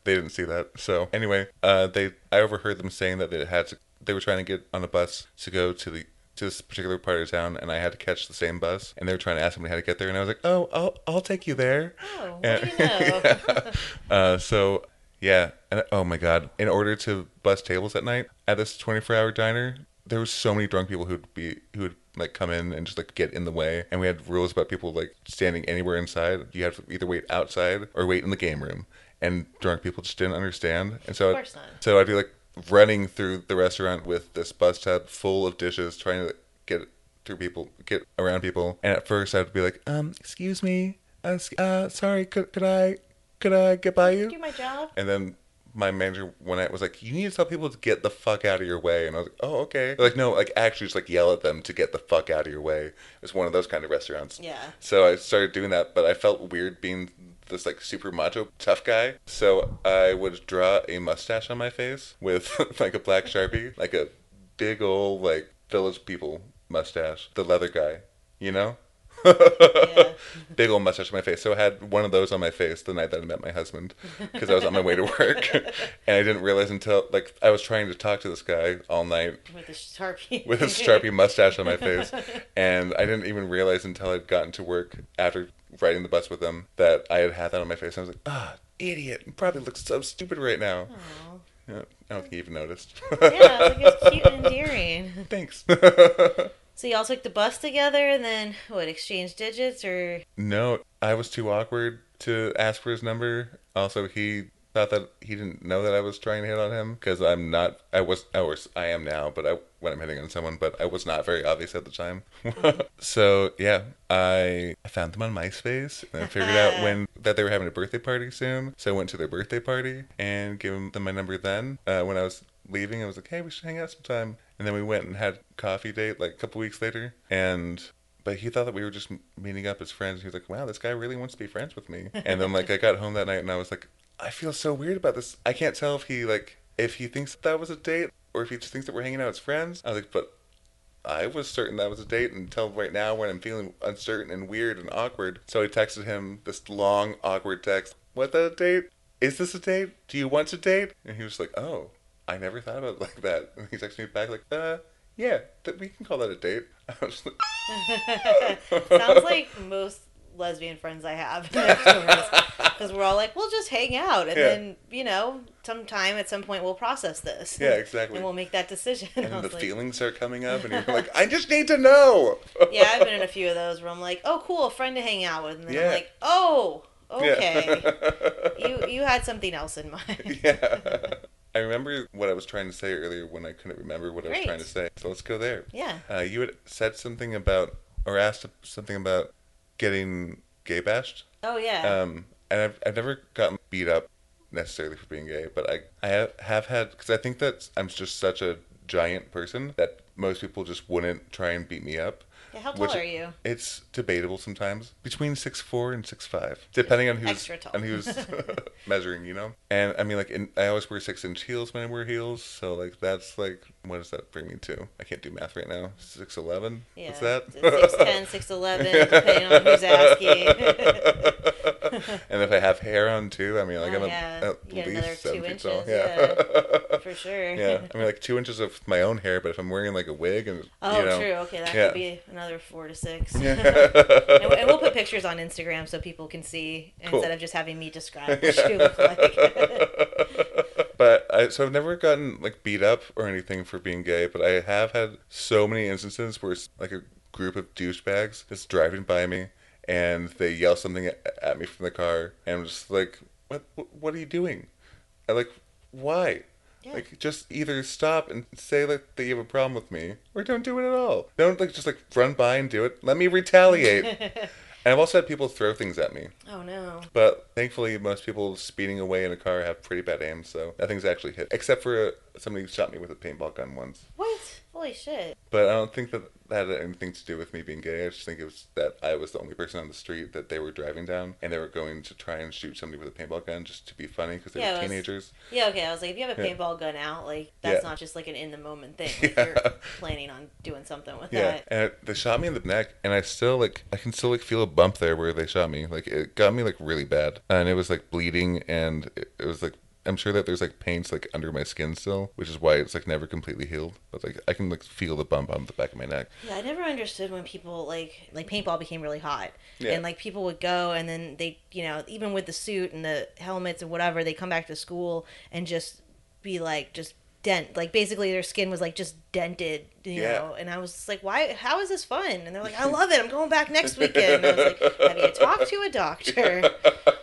they didn't see that. So anyway, uh, they I overheard them saying that they had to. They were trying to get on a bus to go to the to this particular part of town, and I had to catch the same bus. And they were trying to ask me how to get there, and I was like, "Oh, I'll I'll take you there." Oh, what And- do you know? yeah. Uh, so yeah, and oh my god! In order to bust tables at night at this 24-hour diner, there was so many drunk people who'd be who would like come in and just like get in the way, and we had rules about people like standing anywhere inside. You have to either wait outside or wait in the game room, and drunk people just didn't understand, and so Of course not. so I'd be like running through the restaurant with this bus tub full of dishes, trying to get through people, get around people. And at first, I'd be like, um, excuse me, uh, uh sorry, could could I could I get by you? Do my job. And then my manager one night was like, "You need to tell people to get the fuck out of your way." And I was like, "Oh, okay." They're like, no, like actually, just like yell at them to get the fuck out of your way. It's one of those kind of restaurants. Yeah. So I started doing that, but I felt weird being this like super macho tough guy. So I would draw a mustache on my face with like a black sharpie, like a big old like village people mustache, the leather guy, you know. Big old mustache on my face. So I had one of those on my face the night that I met my husband because I was on my way to work, and I didn't realize until like I was trying to talk to this guy all night With a sharpie. with a sharpie mustache on my face, and I didn't even realize until I'd gotten to work after riding the bus with him that I had had that on my face. I was like, ah, idiot! You probably looks so stupid right now. Aw. Yeah, I don't think he even noticed. Yeah, like it's cute and endearing. Thanks. So y'all took the bus together and then what? Exchange digits or no, I was too awkward to ask for his number. Also, he thought that he didn't know that I was trying to hit on him because I'm not. I was. I was. I am now, but I when I'm hitting on someone, but I was not very obvious at the time. so yeah, I I found them on MySpace and I figured out when that they were having a birthday party soon. So I went to their birthday party and gave them my number. Then uh, when I was leaving, I was like, hey, we should hang out sometime. And then we went and had coffee date like a couple weeks later, and but he thought that we were just meeting up as friends. He was like, "Wow, this guy really wants to be friends with me." And then like I got home that night and I was like, "I feel so weird about this. I can't tell if he like if he thinks that was a date or if he just thinks that we're hanging out as friends. I was like, but I was certain that was a date until right now when I'm feeling uncertain and weird and awkward. So I texted him this long, awkward text. What that a date? Is this a date? Do you want to date? And he was like, oh, I never thought about it like that. And he texted me back like, uh, yeah, we can call that a date. I was like, Sounds like most lesbian friends I have because we're all like, we'll just hang out, and Yeah. then you know, sometime at some point we'll process this. Yeah, exactly. and we'll make that decision. And the like- feelings are coming up, and you're like, I just need to know. yeah, I've been in a few of those where I'm like, oh, cool, a friend to hang out with, and then Yeah. I'm like, oh, Yeah. okay, you you had something else in mind. yeah. I remember what I was trying to say earlier when I couldn't remember what I was trying to say. So let's go there. Yeah. Uh, you had said something about, or asked something about getting gay bashed. Oh yeah. Um, and I've, I've never gotten beat up necessarily for being gay, but I, I have, have had, because I think that I'm just such a giant person that most people just wouldn't try and beat me up. Yeah, how tall are you? It's debatable sometimes between six four and six five, depending on who's Extra tall. on who's measuring, you know. And I mean, like, in, I always wear six inch heels when I wear heels, so like that's like what does that bring me to? I can't do math right now. Six eleven. Yeah. What's that? Six ten, six eleven, depending on who's asking. and if I have hair on too, I mean, like Oh, I'm a- yeah. at least seven two feet tall. inches, Yeah. For sure. yeah. I mean, like two inches of my own hair, but if I'm wearing like a wig and Oh, you know, true. Okay, that yeah. could be another four to six. Yeah. and, and we'll put pictures on Instagram so people can see Cool. instead of just having me describe what you look like. but I, so I've never gotten like beat up or anything for being gay, but I have had so many instances where it's like a group of douchebags just driving by me and they yell something at, me from the car, and I'm just like, what, what are you doing? I like, why? Yeah. Like, just either stop and say like that you have a problem with me, or don't do it at all. Don't like just like run by and do it. Let me retaliate. and I've also had people throw things at me. oh no. But thankfully, most people speeding away in a car have pretty bad aim, so nothing's actually hit. Except for uh, somebody shot me with a paintball gun once. What? Holy shit. But I don't think that that had anything to do with me being gay. I just think it was that I was the only person on the street that they were driving down, and they were going to try and shoot somebody with a paintball gun just to be funny because they Yeah, it were was- teenagers. Yeah, okay. I was like, if you have a Yeah. paintball gun out, like that's Yeah. not just like an in the moment thing. Like, Yeah. You're planning on doing something with Yeah, that. and they shot me in the neck, and I still like I can still like feel a bump there where they shot me. Like it got me like really bad, and it was like bleeding, and it, it was like I'm sure that there's like paints like under my skin still, which is why it's like never completely healed. But like I can like feel the bump on the back of my neck. Yeah, I never understood when people like like paintball became really hot, Yeah. and like people would go and then they you know even with the suit and the helmets and whatever they come back to school and just be like just dent like basically their skin was like just dented you Yeah. know and I was like why how is this fun and they're like I love it I'm going back next weekend and I was like have you talked to a doctor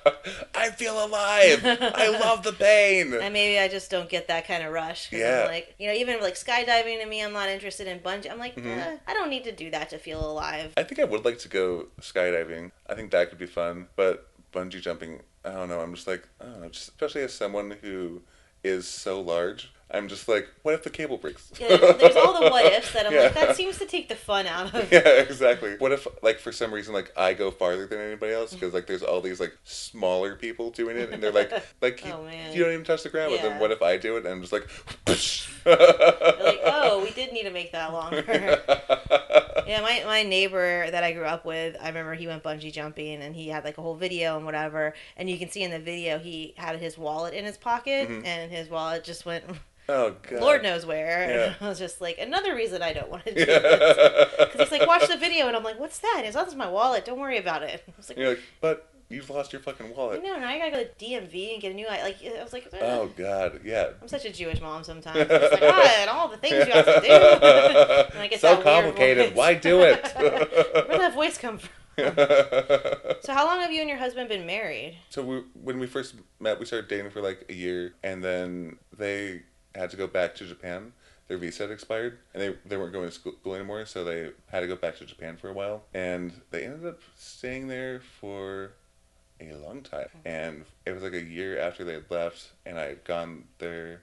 I feel alive. I love the pain. and maybe I just don't get that kind of rush. Yeah. I'm like you know even like skydiving to me I'm not interested in bungee I'm like Mm-hmm. eh, I don't need to do that to feel alive I think I would like to go skydiving. I think that could be fun, but bungee jumping, I don't know. I'm just like, I don't know, just especially as someone who is so large, I'm just like, what if the cable breaks? Yeah, there's all the what ifs that I'm like, that seems to take the fun out of. It. Yeah, exactly. What if, like, for some reason, like, I go farther than anybody else mm-hmm. because, like, there's all these like smaller people doing it, and they're like, like, you, Oh, man. you don't even touch the ground. But then, Yeah. what if I do it and I'm just like, They're like, oh, we did need to make that longer. yeah, my, my neighbor that I grew up with, I remember he went bungee jumping and he had like a whole video and whatever. And you can see in the video he had his wallet in his pocket mm-hmm. and his wallet just went, oh god, Lord knows where. Yeah. And I was just like, another reason I don't want to do this. Because he's like, watch the video. And I'm like, what's that? He's like, that's my wallet. Don't worry about it. I was like, You're like, but you've lost your fucking wallet. no, now I gotta go to DMV and get a new. Like. I was like, "Ugh." Oh god, yeah. I'm such a Jewish mom sometimes. I'm just like, ah, and all the things you have to do. and I get so complicated. Why do it? Where did that voice come from? So, how long have you and your husband been married? so we, when we first met, we started dating for like a year, and then they had to go back to Japan. Their visa had expired, and they, they weren't going to school anymore, so they had to go back to Japan for a while. And they ended up staying there for a long time. And it was like a year after they had left, and I had gone there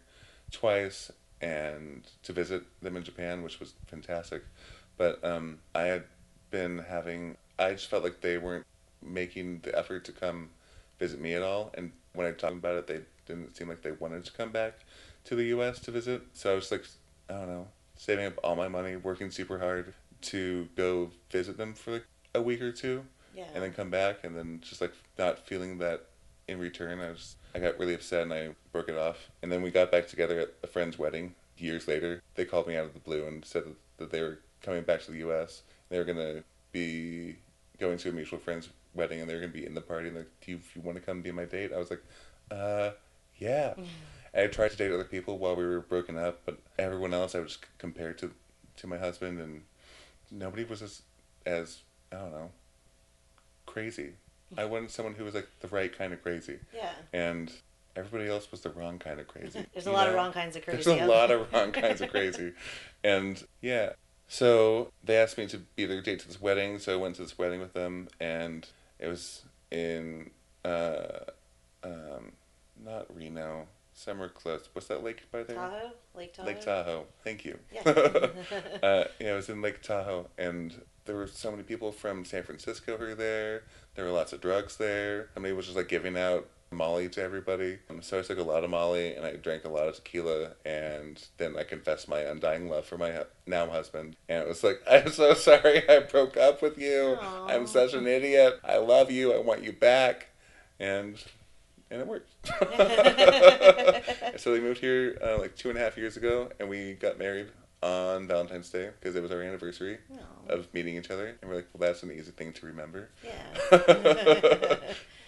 twice and to visit them in Japan, which was fantastic. But um, I had been having, I just felt like they weren't making the effort to come visit me at all. And when I talked about it, they didn't seem like they wanted to come back to the U.S. to visit. So I was like, I don't know, saving up all my money, working super hard to go visit them for like a week or two, Yeah. and then come back, and then just like not feeling that in return. I was I got really upset and I broke it off. And then we got back together at a friend's wedding years later. They called me out of the blue and said that, they were coming back to the U.S. They were gonna be going to a mutual friend's wedding and they were gonna be in the party. And like, do you, if you want to come be my date? I was like, uh, yeah. I tried to date other people while we were broken up, but everyone else I would just compare to to my husband, and nobody was as as I don't know crazy. I wanted someone who was like the right kind of crazy, yeah. and everybody else was the wrong kind of crazy. There's a lot of wrong kinds of crazy. There's a lot of wrong kinds of crazy, and yeah. So they asked me to be their date to this wedding, so I went to this wedding with them, and it was in uh, um, not Reno, somewhere close. What's that lake by there? Tahoe, Lake Tahoe. Lake Tahoe. Thank you. Yeah. uh, yeah, it was in Lake Tahoe, and there were so many people from San Francisco who were there. There were lots of drugs there. Somebody was just like giving out Molly to everybody. Um, so I took a lot of Molly, and I drank a lot of tequila, and then I confessed my undying love for my hu- now husband. And it was like, I'm so sorry I broke up with you. Aw. I'm such an idiot. I love you. I want you back. And and it worked. so we moved here uh, like two and a half years ago, and we got married on Valentine's Day because it was our anniversary Aw. of meeting each other, and we're like, well, that's an easy thing to remember. Yeah.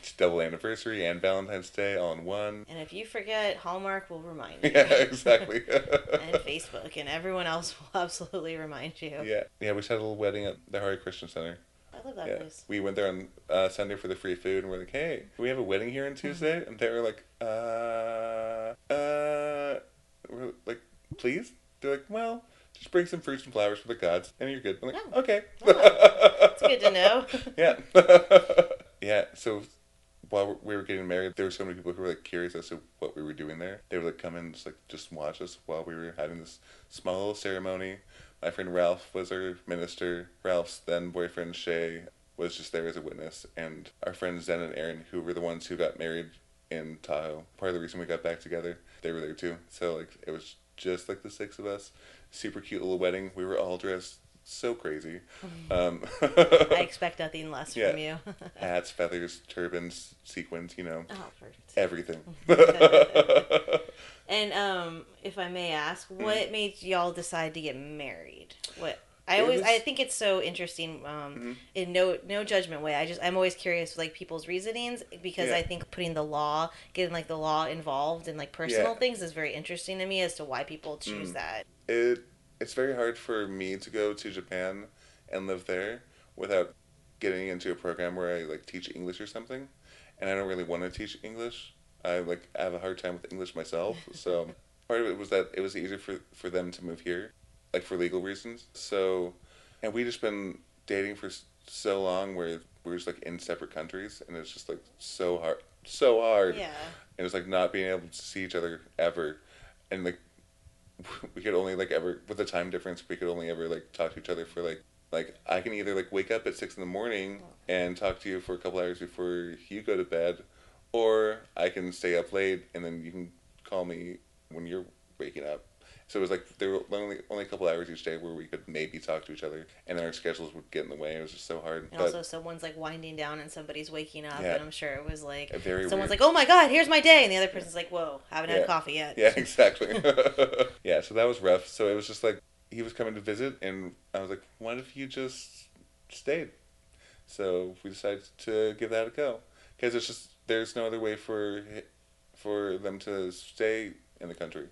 it's double anniversary and Valentine's Day all in one. and if you forget, Hallmark will remind you. Yeah, exactly. and Facebook and everyone else will absolutely remind you. yeah, yeah. We just had a little wedding at the Hare Krishna Center. I love that Yeah, place. we went there on uh, Sunday for the free food, and we're like, "Hey, we have a wedding here on Tuesday?" And they were like, "Uh, uh," we're like, "Please." They're like, "Well, just bring some fruits and flowers for the gods, and you're good." I'm like, Oh. "Okay." It's good to know. yeah, yeah. So while we were getting married, there were so many people who were like curious as to what we were doing there. They would like come and just like just watch us while we were having this small little ceremony. My friend Ralph was our minister. Ralph's then boyfriend Shay was just there as a witness, and our friends Zen and Aaron, who were the ones who got married in Tahoe. Part of the reason we got back together, they were there too. So like it was just like the six of us. Super cute little wedding. We were all dressed so crazy. Um, I expect nothing less Yeah. from you. hats, feathers, turbans, sequins, you know, oh, perfect. everything. And um, if I may ask, what made y'all decide to get married? What I It always was- Mm-hmm. I think it's so interesting. Um, in no no judgment way. I just I'm always curious like people's reasonings because Yeah. I think putting the law, getting like the law involved in like personal Yeah. Mm. things is very interesting to me as to why people choose that. it it's very hard for me to go to Japan and live there without getting into a program where I like teach English or something, and I don't really want to teach English. I like I have a hard time with English myself, so part of it was that it was easier for for them to move here, like for legal reasons. So, and we just been dating for so long where we're just like in separate countries, and it's just like so hard, so hard. Yeah. and it's like not being able to see each other ever and like we could only like ever with the time difference we could only ever like talk to each other for like like i can either like wake up at six in the morning and talk to you for a couple hours before you go to bed or i can stay up late and then you can call me when you're waking up so it was like there were only only a couple hours each day where we could maybe talk to each other and then our schedules would get in the way it was just so hard And also, someone's like winding down and somebody's waking up, Yeah. and I'm sure it was like someone's weird- like, "Oh my god, here's my day," and the other person's like, "Whoa, haven't Yeah. had coffee yet." Yeah, exactly. yeah, so that was rough. So it was just like he was coming to visit, and I was like, "What if you just stayed?" So we decided to give that a go because it's just there's no other way for for them to stay in the country.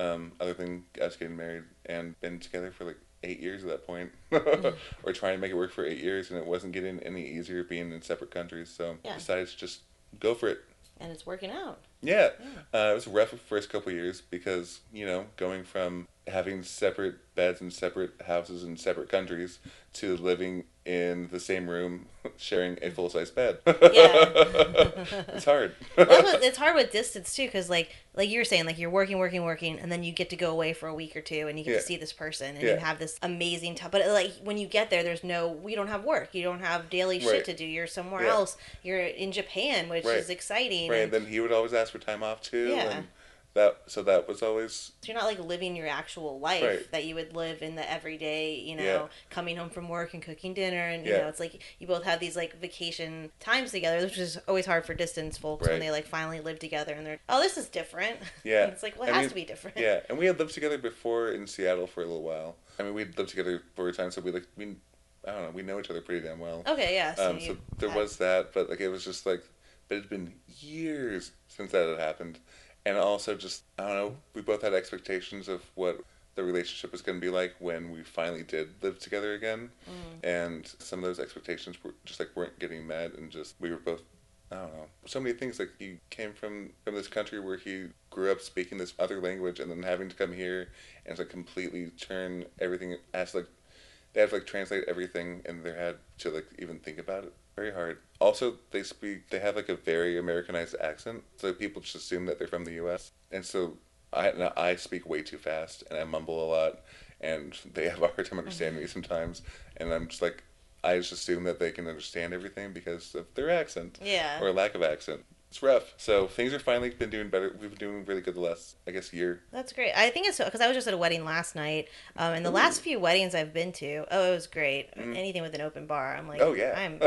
Um, other than us getting married and been together for like eight years at that point, Mm. or trying to make it work for eight years, and it wasn't getting any easier being in separate countries. So Yeah. decided to just go for it. And it's working out. Yeah, uh, it was rough the first couple years because you know going from having separate beds in separate houses in separate countries to living in the same room sharing a full size bed. yeah, it's hard. What- it's hard with distance too, because like like you were saying, like you're working, working, working, and then you get to go away for a week or two, and you get Yeah. to see this person, and Yeah. you have this amazing time. But like when you get there, there's no, we don't have work, you don't have daily shit Right. to do. You're somewhere Yeah. else. You're in Japan, which Right. is exciting. Right, and and then he would always ask for time off too. Yeah. And that so that was always So you're not like living your actual life Right. that you would live in the everyday, you know, Yeah. coming home from work and cooking dinner and you Yeah. know, it's like you both have these like vacation times together, which is always hard for distance folks when they like finally live together and they're oh this is different. Yeah. it's like well it I has mean, to be different. Yeah, and we had lived together before in Seattle for a little while. I mean, we'd lived together for a time, so we like we, I don't know, we know each other pretty damn well. Okay, yeah. So, um, so there had- was that, but like it was just like, but it'd been years since that had happened, and also just I don't know, we both had expectations of what the relationship was going to be like when we finally did live together again, Mm. and some of those expectations were just like weren't getting met, and just we were both. I don't know. So many things like he came from from this country where he grew up speaking this other language, and then having to come here and to like completely turn everything as like they have to like translate everything and they had to like even think about it very hard. Also they speak they have like a very americanized accent so people just assume that they're from the us and so i i speak way too fast and i mumble a lot and they have a hard time understanding me mm-hmm. sometimes. And i'm just like i just assume that they can understand everything because of their accent Yeah. or lack of accent it's rough so things are finally been doing better we've been doing really good the last i guess year That's great. I think it's because I was just at a wedding last night, um, and the last few weddings I've been to, oh, it was great. Anything with an open bar, I'm like, Mm. oh yeah I'm.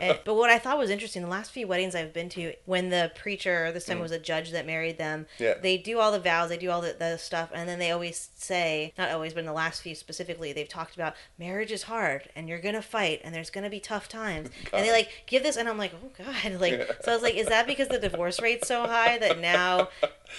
and, but what I thought was interesting, the last few weddings I've been to, when the preacher, this time it was a judge that married them, Mm. Yeah. they do all the vows, they do all the, the stuff, and then they always say, not always, but in the last few specifically, they've talked about marriage is hard, and you're gonna fight, and there's gonna be tough times, and they like give this, and I'm like, oh god, like, Yeah. so I was like, is that because the divorce rate's so high that now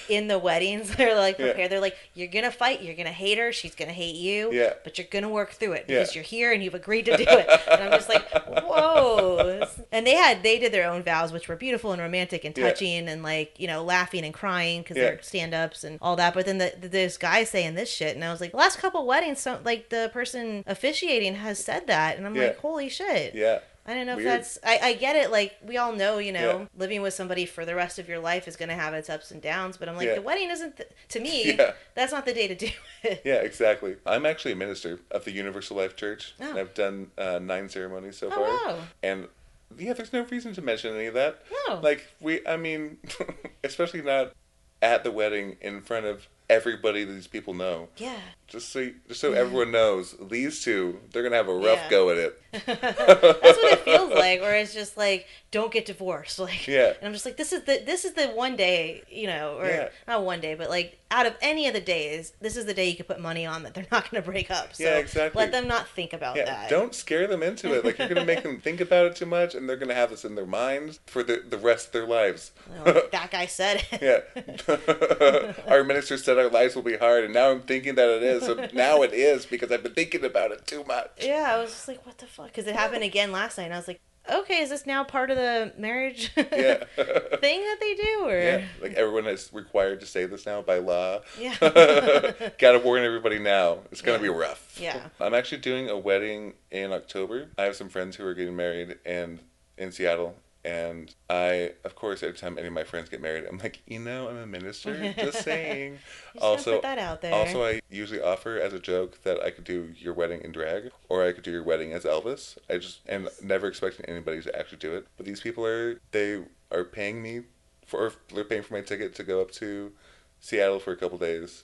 in the weddings they're like Yeah. prepared. They're like, you're gonna fight, you're gonna hate her, she's gonna hate you, Yeah. but you're gonna work through it Yeah. because you're here and you've agreed to do it. and I'm just like, whoa. And they had they did their own vows, which were beautiful and romantic and Yeah. touching and like you know laughing and crying because Yeah. they're stand ups and all that. But then the, this guy saying this shit, and I was like, the last couple weddings, so, like the person officiating has said that, and I'm Yeah. like, holy shit. yeah I don't know if that's. I, I get it. Like we all know, you know, Yeah. living with somebody for the rest of your life is going to have its ups and downs. But I'm like, Yeah. the wedding isn't. Th- to me, Yeah. that's not the day to do it. Yeah, exactly. I'm actually a minister of the Universal Life Church. Oh. And I've done uh, nine ceremonies so Oh, far. wow. And yeah, there's no reason to mention any of that. No. Like we, I mean, especially not at the wedding in front of everybody that these people know. Yeah. Just so, just so everyone knows, these two, they're gonna have a rough Yeah. go at it. That's what it feels like, or it's just like, don't get divorced. Like, Yeah. And I'm just like, this is the this is the one day, you know, or Yeah. not one day, but like out of any of the days, this is the day you could put money on that they're not going to break up. So Yeah, exactly. let them not think about Yeah, that. don't scare them into it. Like you're gonna make them think about it too much, and they're gonna have this in their minds for the the rest of their lives. That guy said it. Yeah. our minister said our lives will be hard, and now I'm thinking that it is. So now it is because I've been thinking about it too much. Yeah, I was just like, what the fuck? Because it happened again last night, and I was like, okay, is this now part of the marriage Yeah. thing that they do, or yeah. Like everyone is required to say this now by law. Yeah. Gotta warn everybody now. It's gonna Yeah. be rough. Yeah. I'm actually doing a wedding in October. I have some friends who are getting married and in Seattle. And I, of course, every time any of my friends get married, I'm like, you know, I'm a minister. Just saying. Just also, that out there. also, I usually offer as a joke that I could do your wedding in drag, or I could do your wedding as Elvis. I just and never expecting anybody to actually do it. But these people are they are paying me for they're paying for my ticket to go up to Seattle for a couple days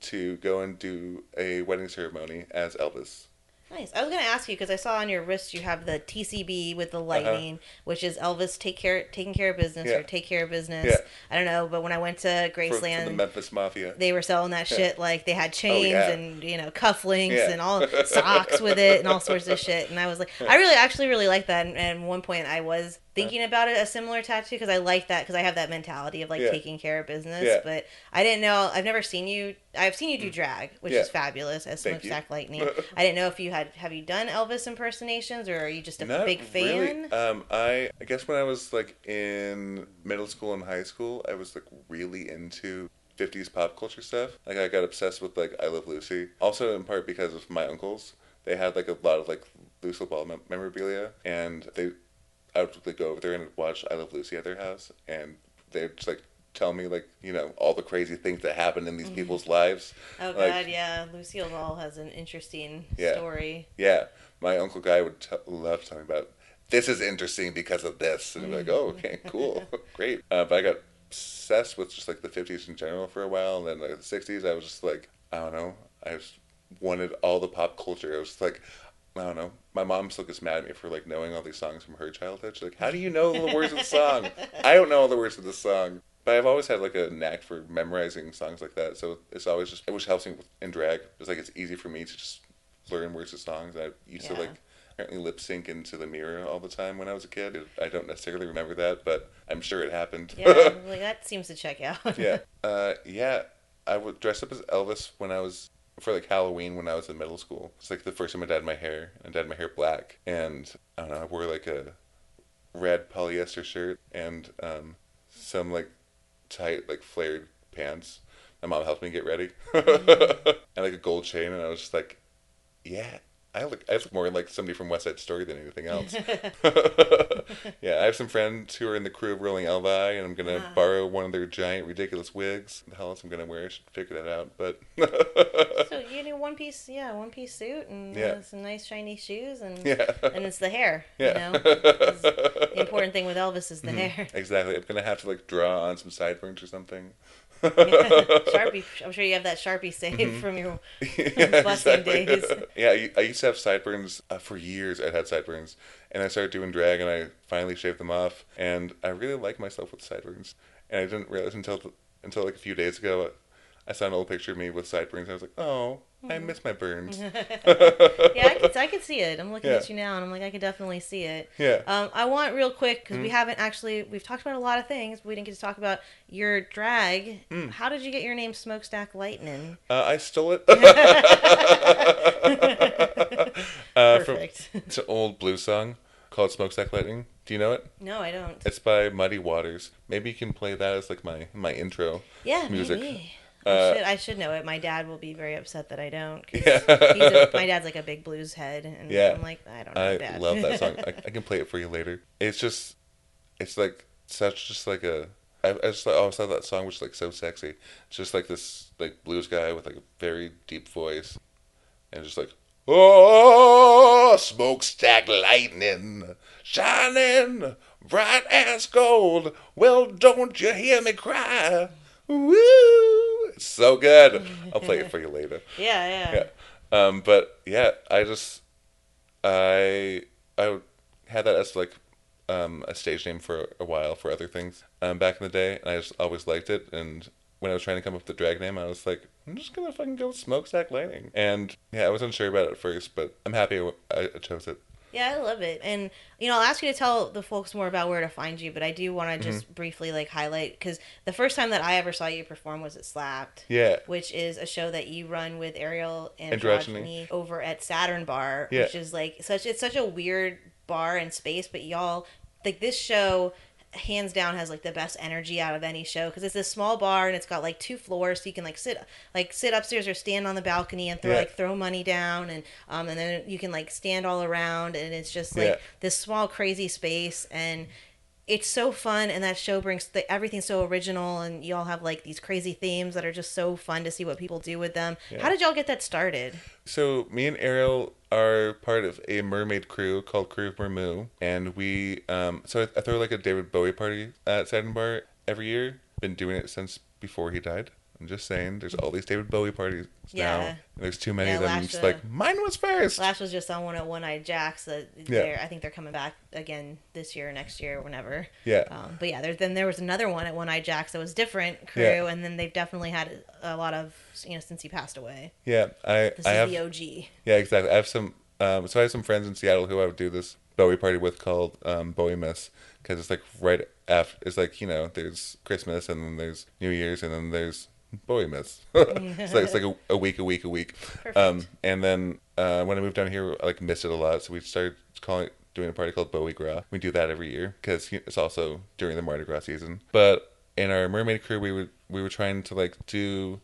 to go and do a wedding ceremony as Elvis. Nice. I was gonna ask you because I saw on your wrist you have the TCB with the lightning, which is Elvis take care taking care of business Uh-huh. Yeah. or take care of business. Yeah. I don't know, but when I went to for the Graceland, Memphis Mafia. they were selling that shit like they had chains Oh, yeah. and you know cufflinks Yeah. and all socks with it and all sorts of shit. And I was like, I really actually really like that. And, and one point I was thinking about it a similar tattoo because I like that because I have that mentality of like Yeah. taking care of business. Yeah. But I didn't know. I've never seen you. I've seen you do drag, which Mm. Yeah. is fabulous as Thank you. Smokestack Lightning. I didn't know if you had have you done Elvis impersonations or are you just a Not big fan? Really. Um, I I guess when I was like in middle school and high school, I was like really into 50s pop culture stuff. Like I got obsessed with like I Love Lucy. Also in part because of my uncles. They had like a lot of like Lucille Ball mem- memorabilia, and they I would like, go over there and watch I Love Lucy at their house, and they'd just like tell me like you know all the crazy things that happen in these people's lives. Oh Like, god, yeah. Lucille Ball has an interesting Yeah. story. Yeah, my uncle guy would t- love telling about. This is interesting because of this, and I'm like, oh, okay, cool, great. Uh, but I got obsessed with just like the '50s in general for a while, and then like the '60s, I was just like, I don't know, I just wanted all the pop culture. I was like, I don't know. My mom still gets mad at me for like knowing all these songs from her childhood. She's like, how do you know the words of the song? I don't know all the words of the song. But I've always had like a knack for memorizing songs like that. So it's always just, which helps me in drag. It's like it's easy for me to just learn words of songs. I used to like apparently lip sync into the mirror all the time when I was a kid. I don't necessarily remember that, but I'm sure it happened. Yeah, like that seems to check out. yeah. Uh, yeah. I would dress up as Elvis when I was for like Halloween when I was in middle school. It's like the first time I dyed my hair. I dyed my hair black, and I don't know. I wore like a red polyester shirt and um, some like tight like flared pants. My mom helped me get ready, and like a gold chain, and I was just like, yeah. I look, I look more like somebody from West Side Story than anything else. yeah, I have some friends who are in the crew of Rolling Elvi, and I'm gonna borrow one of their giant, ridiculous wigs. The hell else I'm gonna wear? I should figure that out. But So you do one piece, yeah, one piece suit and Yeah. uh, some nice shiny shoes, and Yeah. and it's the hair. Yeah. You know, the important thing with Elvis is the hair. exactly, I'm gonna have to like draw on some sideburns or something. Sharpie. I'm sure you have that Sharpie saved from your yeah, days. yeah, I, I used to have sideburns uh, for years. I had sideburns, and I started doing drag, and I finally shaved them off, and I really like myself with sideburns. And I didn't realize until until like a few days ago, I saw an old picture of me with sideburns. And I was like, oh, I miss my burns. Yeah, I can, I see it. I'm looking Yeah. at you now, and I'm like, I can definitely see it. Yeah. Um, I want real quick because Mm-hmm. we haven't actually we've talked about a lot of things, but we didn't get to talk about your drag. Mm. How did you get your name Smokestack Lightning? Uh, I stole it. uh, from, Perfect. it's an old blues song called "Smokestack Lightning." Do you know it? no, I don't. It's by Muddy Waters. Maybe you can play that as like my my intro. Yeah, music. maybe. Uh, I, should, I should know it. My dad will be very upset that I don't. Yeah. he's a, my dad's like a big blues head, and Yeah. I'm like, I don't know, I Dad. love that song. I, I can play it for you later. It's just, it's like such just like a. I, I just always thought that song was like so sexy. It's just like this like blues guy with like a very deep voice, and just like oh smokestack lightning shining bright as gold. Well, don't you hear me cry? Woo! It's so good. I'll play it for you later. yeah, yeah, Yeah. Um, but yeah, I just I I had that as like um, a stage name for a while for other things um, back in the day, and I just always liked it. And when I was trying to come up with the drag name, I was like, I'm just gonna fucking go with Smokestack Lightning. And yeah, I was unsure about it at first, but I'm happy I I chose it. Yeah, I love it. And you know, I'll ask you to tell the folks more about where to find you, but I do want to Mm-hmm. just briefly like highlight because the first time that I ever saw you perform was at Slapped. Yeah. Which is a show that you run with Ariel and. Androgyny over at Saturn Bar, Yeah. which is like such it's such a weird bar and space, but y'all like this show hands down has like the best energy out of any show because it's this small bar and it's got like two floors so you can like sit like sit upstairs or stand on the balcony and throw Yeah. like throw money down and um and then you can like stand all around and it's just like Yeah. this small crazy space and it's so fun and that show brings the, everything's so original and y'all have like these crazy themes that are just so fun to see what people do with them how did y'all get that started So me and Ariel are part of a mermaid crew called Crew of Mermoo, and we um so I, I throw like a David Bowie party at Saturn Bar every year. Been doing it since before he died. I'm just saying, there's all these David Bowie parties now. Yeah. And there's too many Yeah, of them. last, It's uh, like mine was first. Lash was just on one at One Eyed Jacks. That they're I think they're coming back again this year, next year, whenever. Yeah. Um, but yeah, there, then there was another one at One Eyed Jacks that was different crew, Yeah. and then they've definitely had a lot of you know since he passed away. yeah, I This I is have the OG. yeah exactly. I have some um so I have some friends in Seattle who I would do this Bowie party with called um, Bowie Miss because it's like right after it's like you know there's Christmas and then there's New Year's and then there's Bowie Miss. it's like it's like a, a week, a week, a week. Um, and then uh, when I moved down here, I like missed it a lot, so we started calling doing a party called Bowie Gras. We do that every year because it's also during the Mardi Gras season. But in our mermaid crew, we would we were trying to like do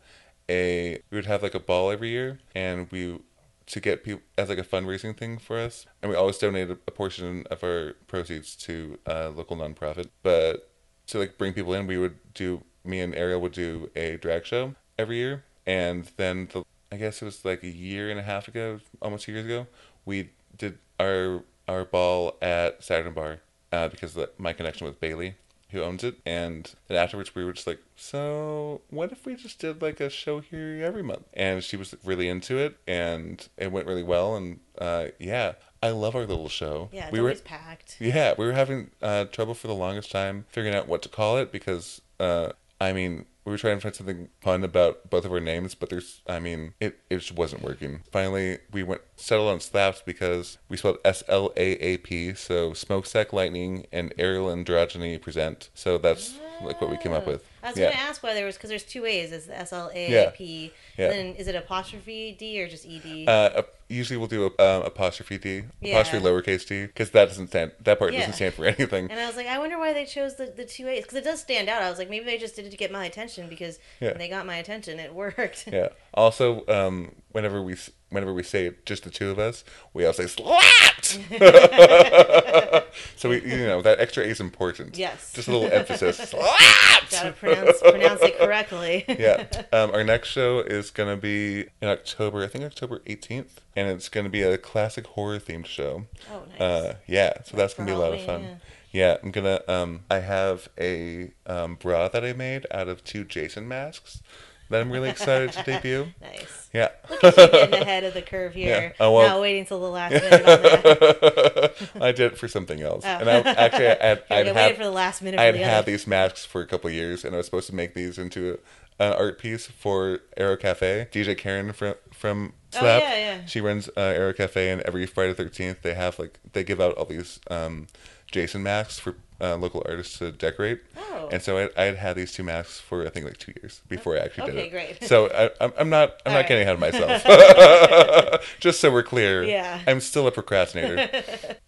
a we would have like a ball every year, and we to get people as like a fundraising thing for us, and we always donated a portion of our proceeds to a local nonprofit. But to like bring people in, we would do me and Ariel would do a drag show every year, and then the I guess it was like a year and a half ago, almost two years ago, we did our our ball at Saturn Bar uh, because of the, my connection with Bailey, who owns it, and then afterwards we were just like, so what if we just did like a show here every month? And she was really into it, and it went really well, and uh, yeah. I love our little show. Yeah, it's we were packed. yeah, we were having uh, trouble for the longest time figuring out what to call it because, uh, I mean, we were trying to find something fun about both of our names, but there's, I mean, it, it just wasn't working. Finally, we went settled on Slaps because we spelled S L A A P, so Smokestack Lightning and Ariel Androgyny present. So that's like what we came up with. I was yeah. going to ask why there was because there's two ways. It's S L A Yeah. Yeah. Then is it apostrophe D or just E D? Uh, usually we'll do a, um, apostrophe D, apostrophe lowercase d, because that doesn't stand, that part Yeah. doesn't stand for anything. and I was like, I wonder why they chose the, the two A's because it does stand out. I was like, maybe they just did it to get my attention because Yeah. when they got my attention, it worked. Yeah. Also, um, whenever we whenever we say it, just the two of us, we all say slapped. so we, you know, that extra A is important. Yes. Just a little emphasis. slapped. Gotta pronounce pronounce it correctly. yeah. Um, our next show is gonna be in October. I think October eighteenth, and it's gonna be a classic horror themed show. Oh, nice. Uh, yeah. So that's for gonna be a lot of fun. Halloween, Yeah, I'm gonna. Um, I have a um, bra that I made out of two Jason masks that I'm really excited to debut. nice. Yeah. Look at you getting ahead of the curve here. Yeah. Oh, well- Not waiting till the last minute. I did it for something else, Oh. and I actually I had, I waited for the last minute I had the had other. these masks for a couple years, and I was supposed to make these into an art piece for Aero Cafe. DJ Karen from from Slap. Oh, yeah, yeah. she runs uh, Aero Cafe, and every Friday Thirteenth they have like they give out all these um, Jason masks for uh, local artists to decorate. Oh. And so I, I had had these two masks for I think like two years before I actually did Okay, it. great. So I, I'm, I'm not I'm not right. getting ahead of myself. Just so we're clear. Yeah. I'm still a procrastinator.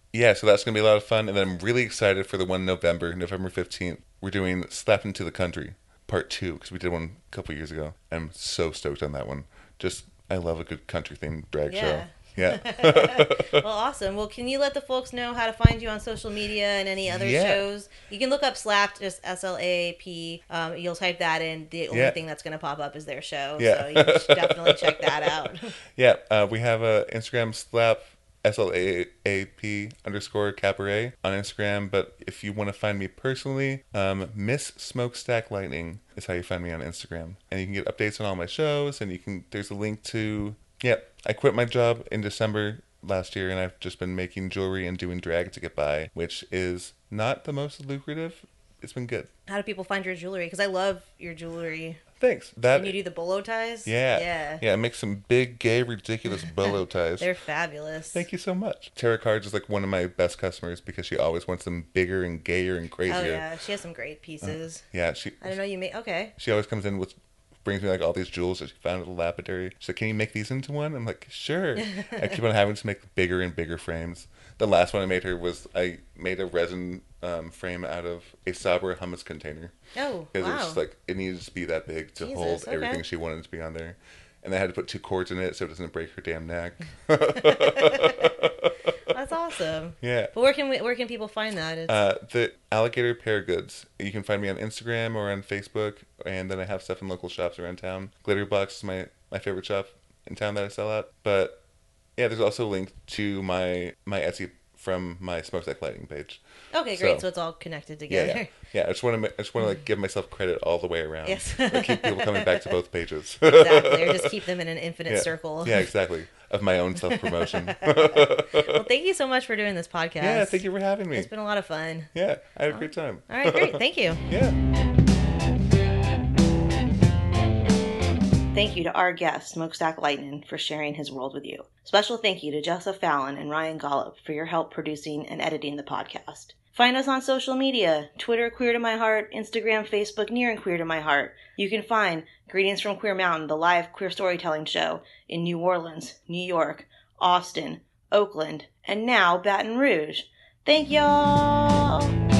yeah, so that's gonna be a lot of fun, and then I'm really excited for the one November, November 15th. We're doing Slap into the Country Part Two because we did one a couple years ago. I'm so stoked on that one. Just I love a good country themed drag Yeah. show. Yeah. well, awesome. Well, can you let the folks know how to find you on social media and any other Yeah. shows? You can look up Slapped, just S L A P. Um, you'll type that in. The only Yeah. thing that's going to pop up is their show. Yeah. So you should definitely check that out. Yeah, uh, we have a Instagram slap S L A A P underscore cabaret on Instagram. But if you want to find me personally, um, Miss Smokestack Lightning is how you find me on Instagram, and you can get updates on all my shows. And you can there's a link to yeah. I quit my job in December last year, and I've just been making jewelry and doing drag to get by, which is not the most lucrative. It's been good. How do people find your jewelry? Because I love your jewelry. Thanks. That And you do the bolo ties? yeah Yeah. yeah. I make some big gay ridiculous bolo ties. They're fabulous. Thank you so much. Tara Cards is like one of my best customers because she always wants them bigger and gayer and oh, crazier. Oh, yeah. She has some great pieces. Uh, yeah, she I don't know. You make. Okay. she always comes in with brings me like all these jewels that she found at the lapidary. She's like, "Can you make these into one?" I'm like, "Sure." I keep on having to make bigger and bigger frames. The last one I made her was I made a resin um, frame out of a Sabra hummus container Oh, because it wow. was just like it needed to be that big to Jesus, hold okay. everything she wanted to be on there. And I had to put two cords in it so it doesn't break her damn neck. Awesome. yeah. But where can we, where can people find that? Uh, the Alligator Pair Goods. You can find me on Instagram or on Facebook, and then I have stuff in local shops around town. Glitterbox is my, my favorite shop in town that I sell at. But yeah, there's also a link to my my Etsy from my Smokestack Lightning page. okay, great. so- So, it's all connected Yeah, together. yeah, yeah. I just want to I just want to like give myself credit all the way around. Yes. Like, keep people coming back to both pages. exactly. Or just keep them in an infinite yeah. circle. Yeah, exactly. Of my own self promotion. Well, thank you so much for doing this podcast. yeah, thank you for having me. It's been a lot of fun. Yeah, I had a great time. All right, great. Thank you. Yeah. Thank you to our guest, Smokestack Lightning, for sharing his world with you. Special thank you to Jessa Fallon and Ryan Gollop for your help producing and editing the podcast. Find us on social media Twitter, Queer to My Heart, Instagram, Facebook, Near and Queer to My Heart. You can find Greetings from Queer Mountain, the live queer storytelling show in New Orleans, New York, Austin, Oakland, and now Baton Rouge. Thank y'all!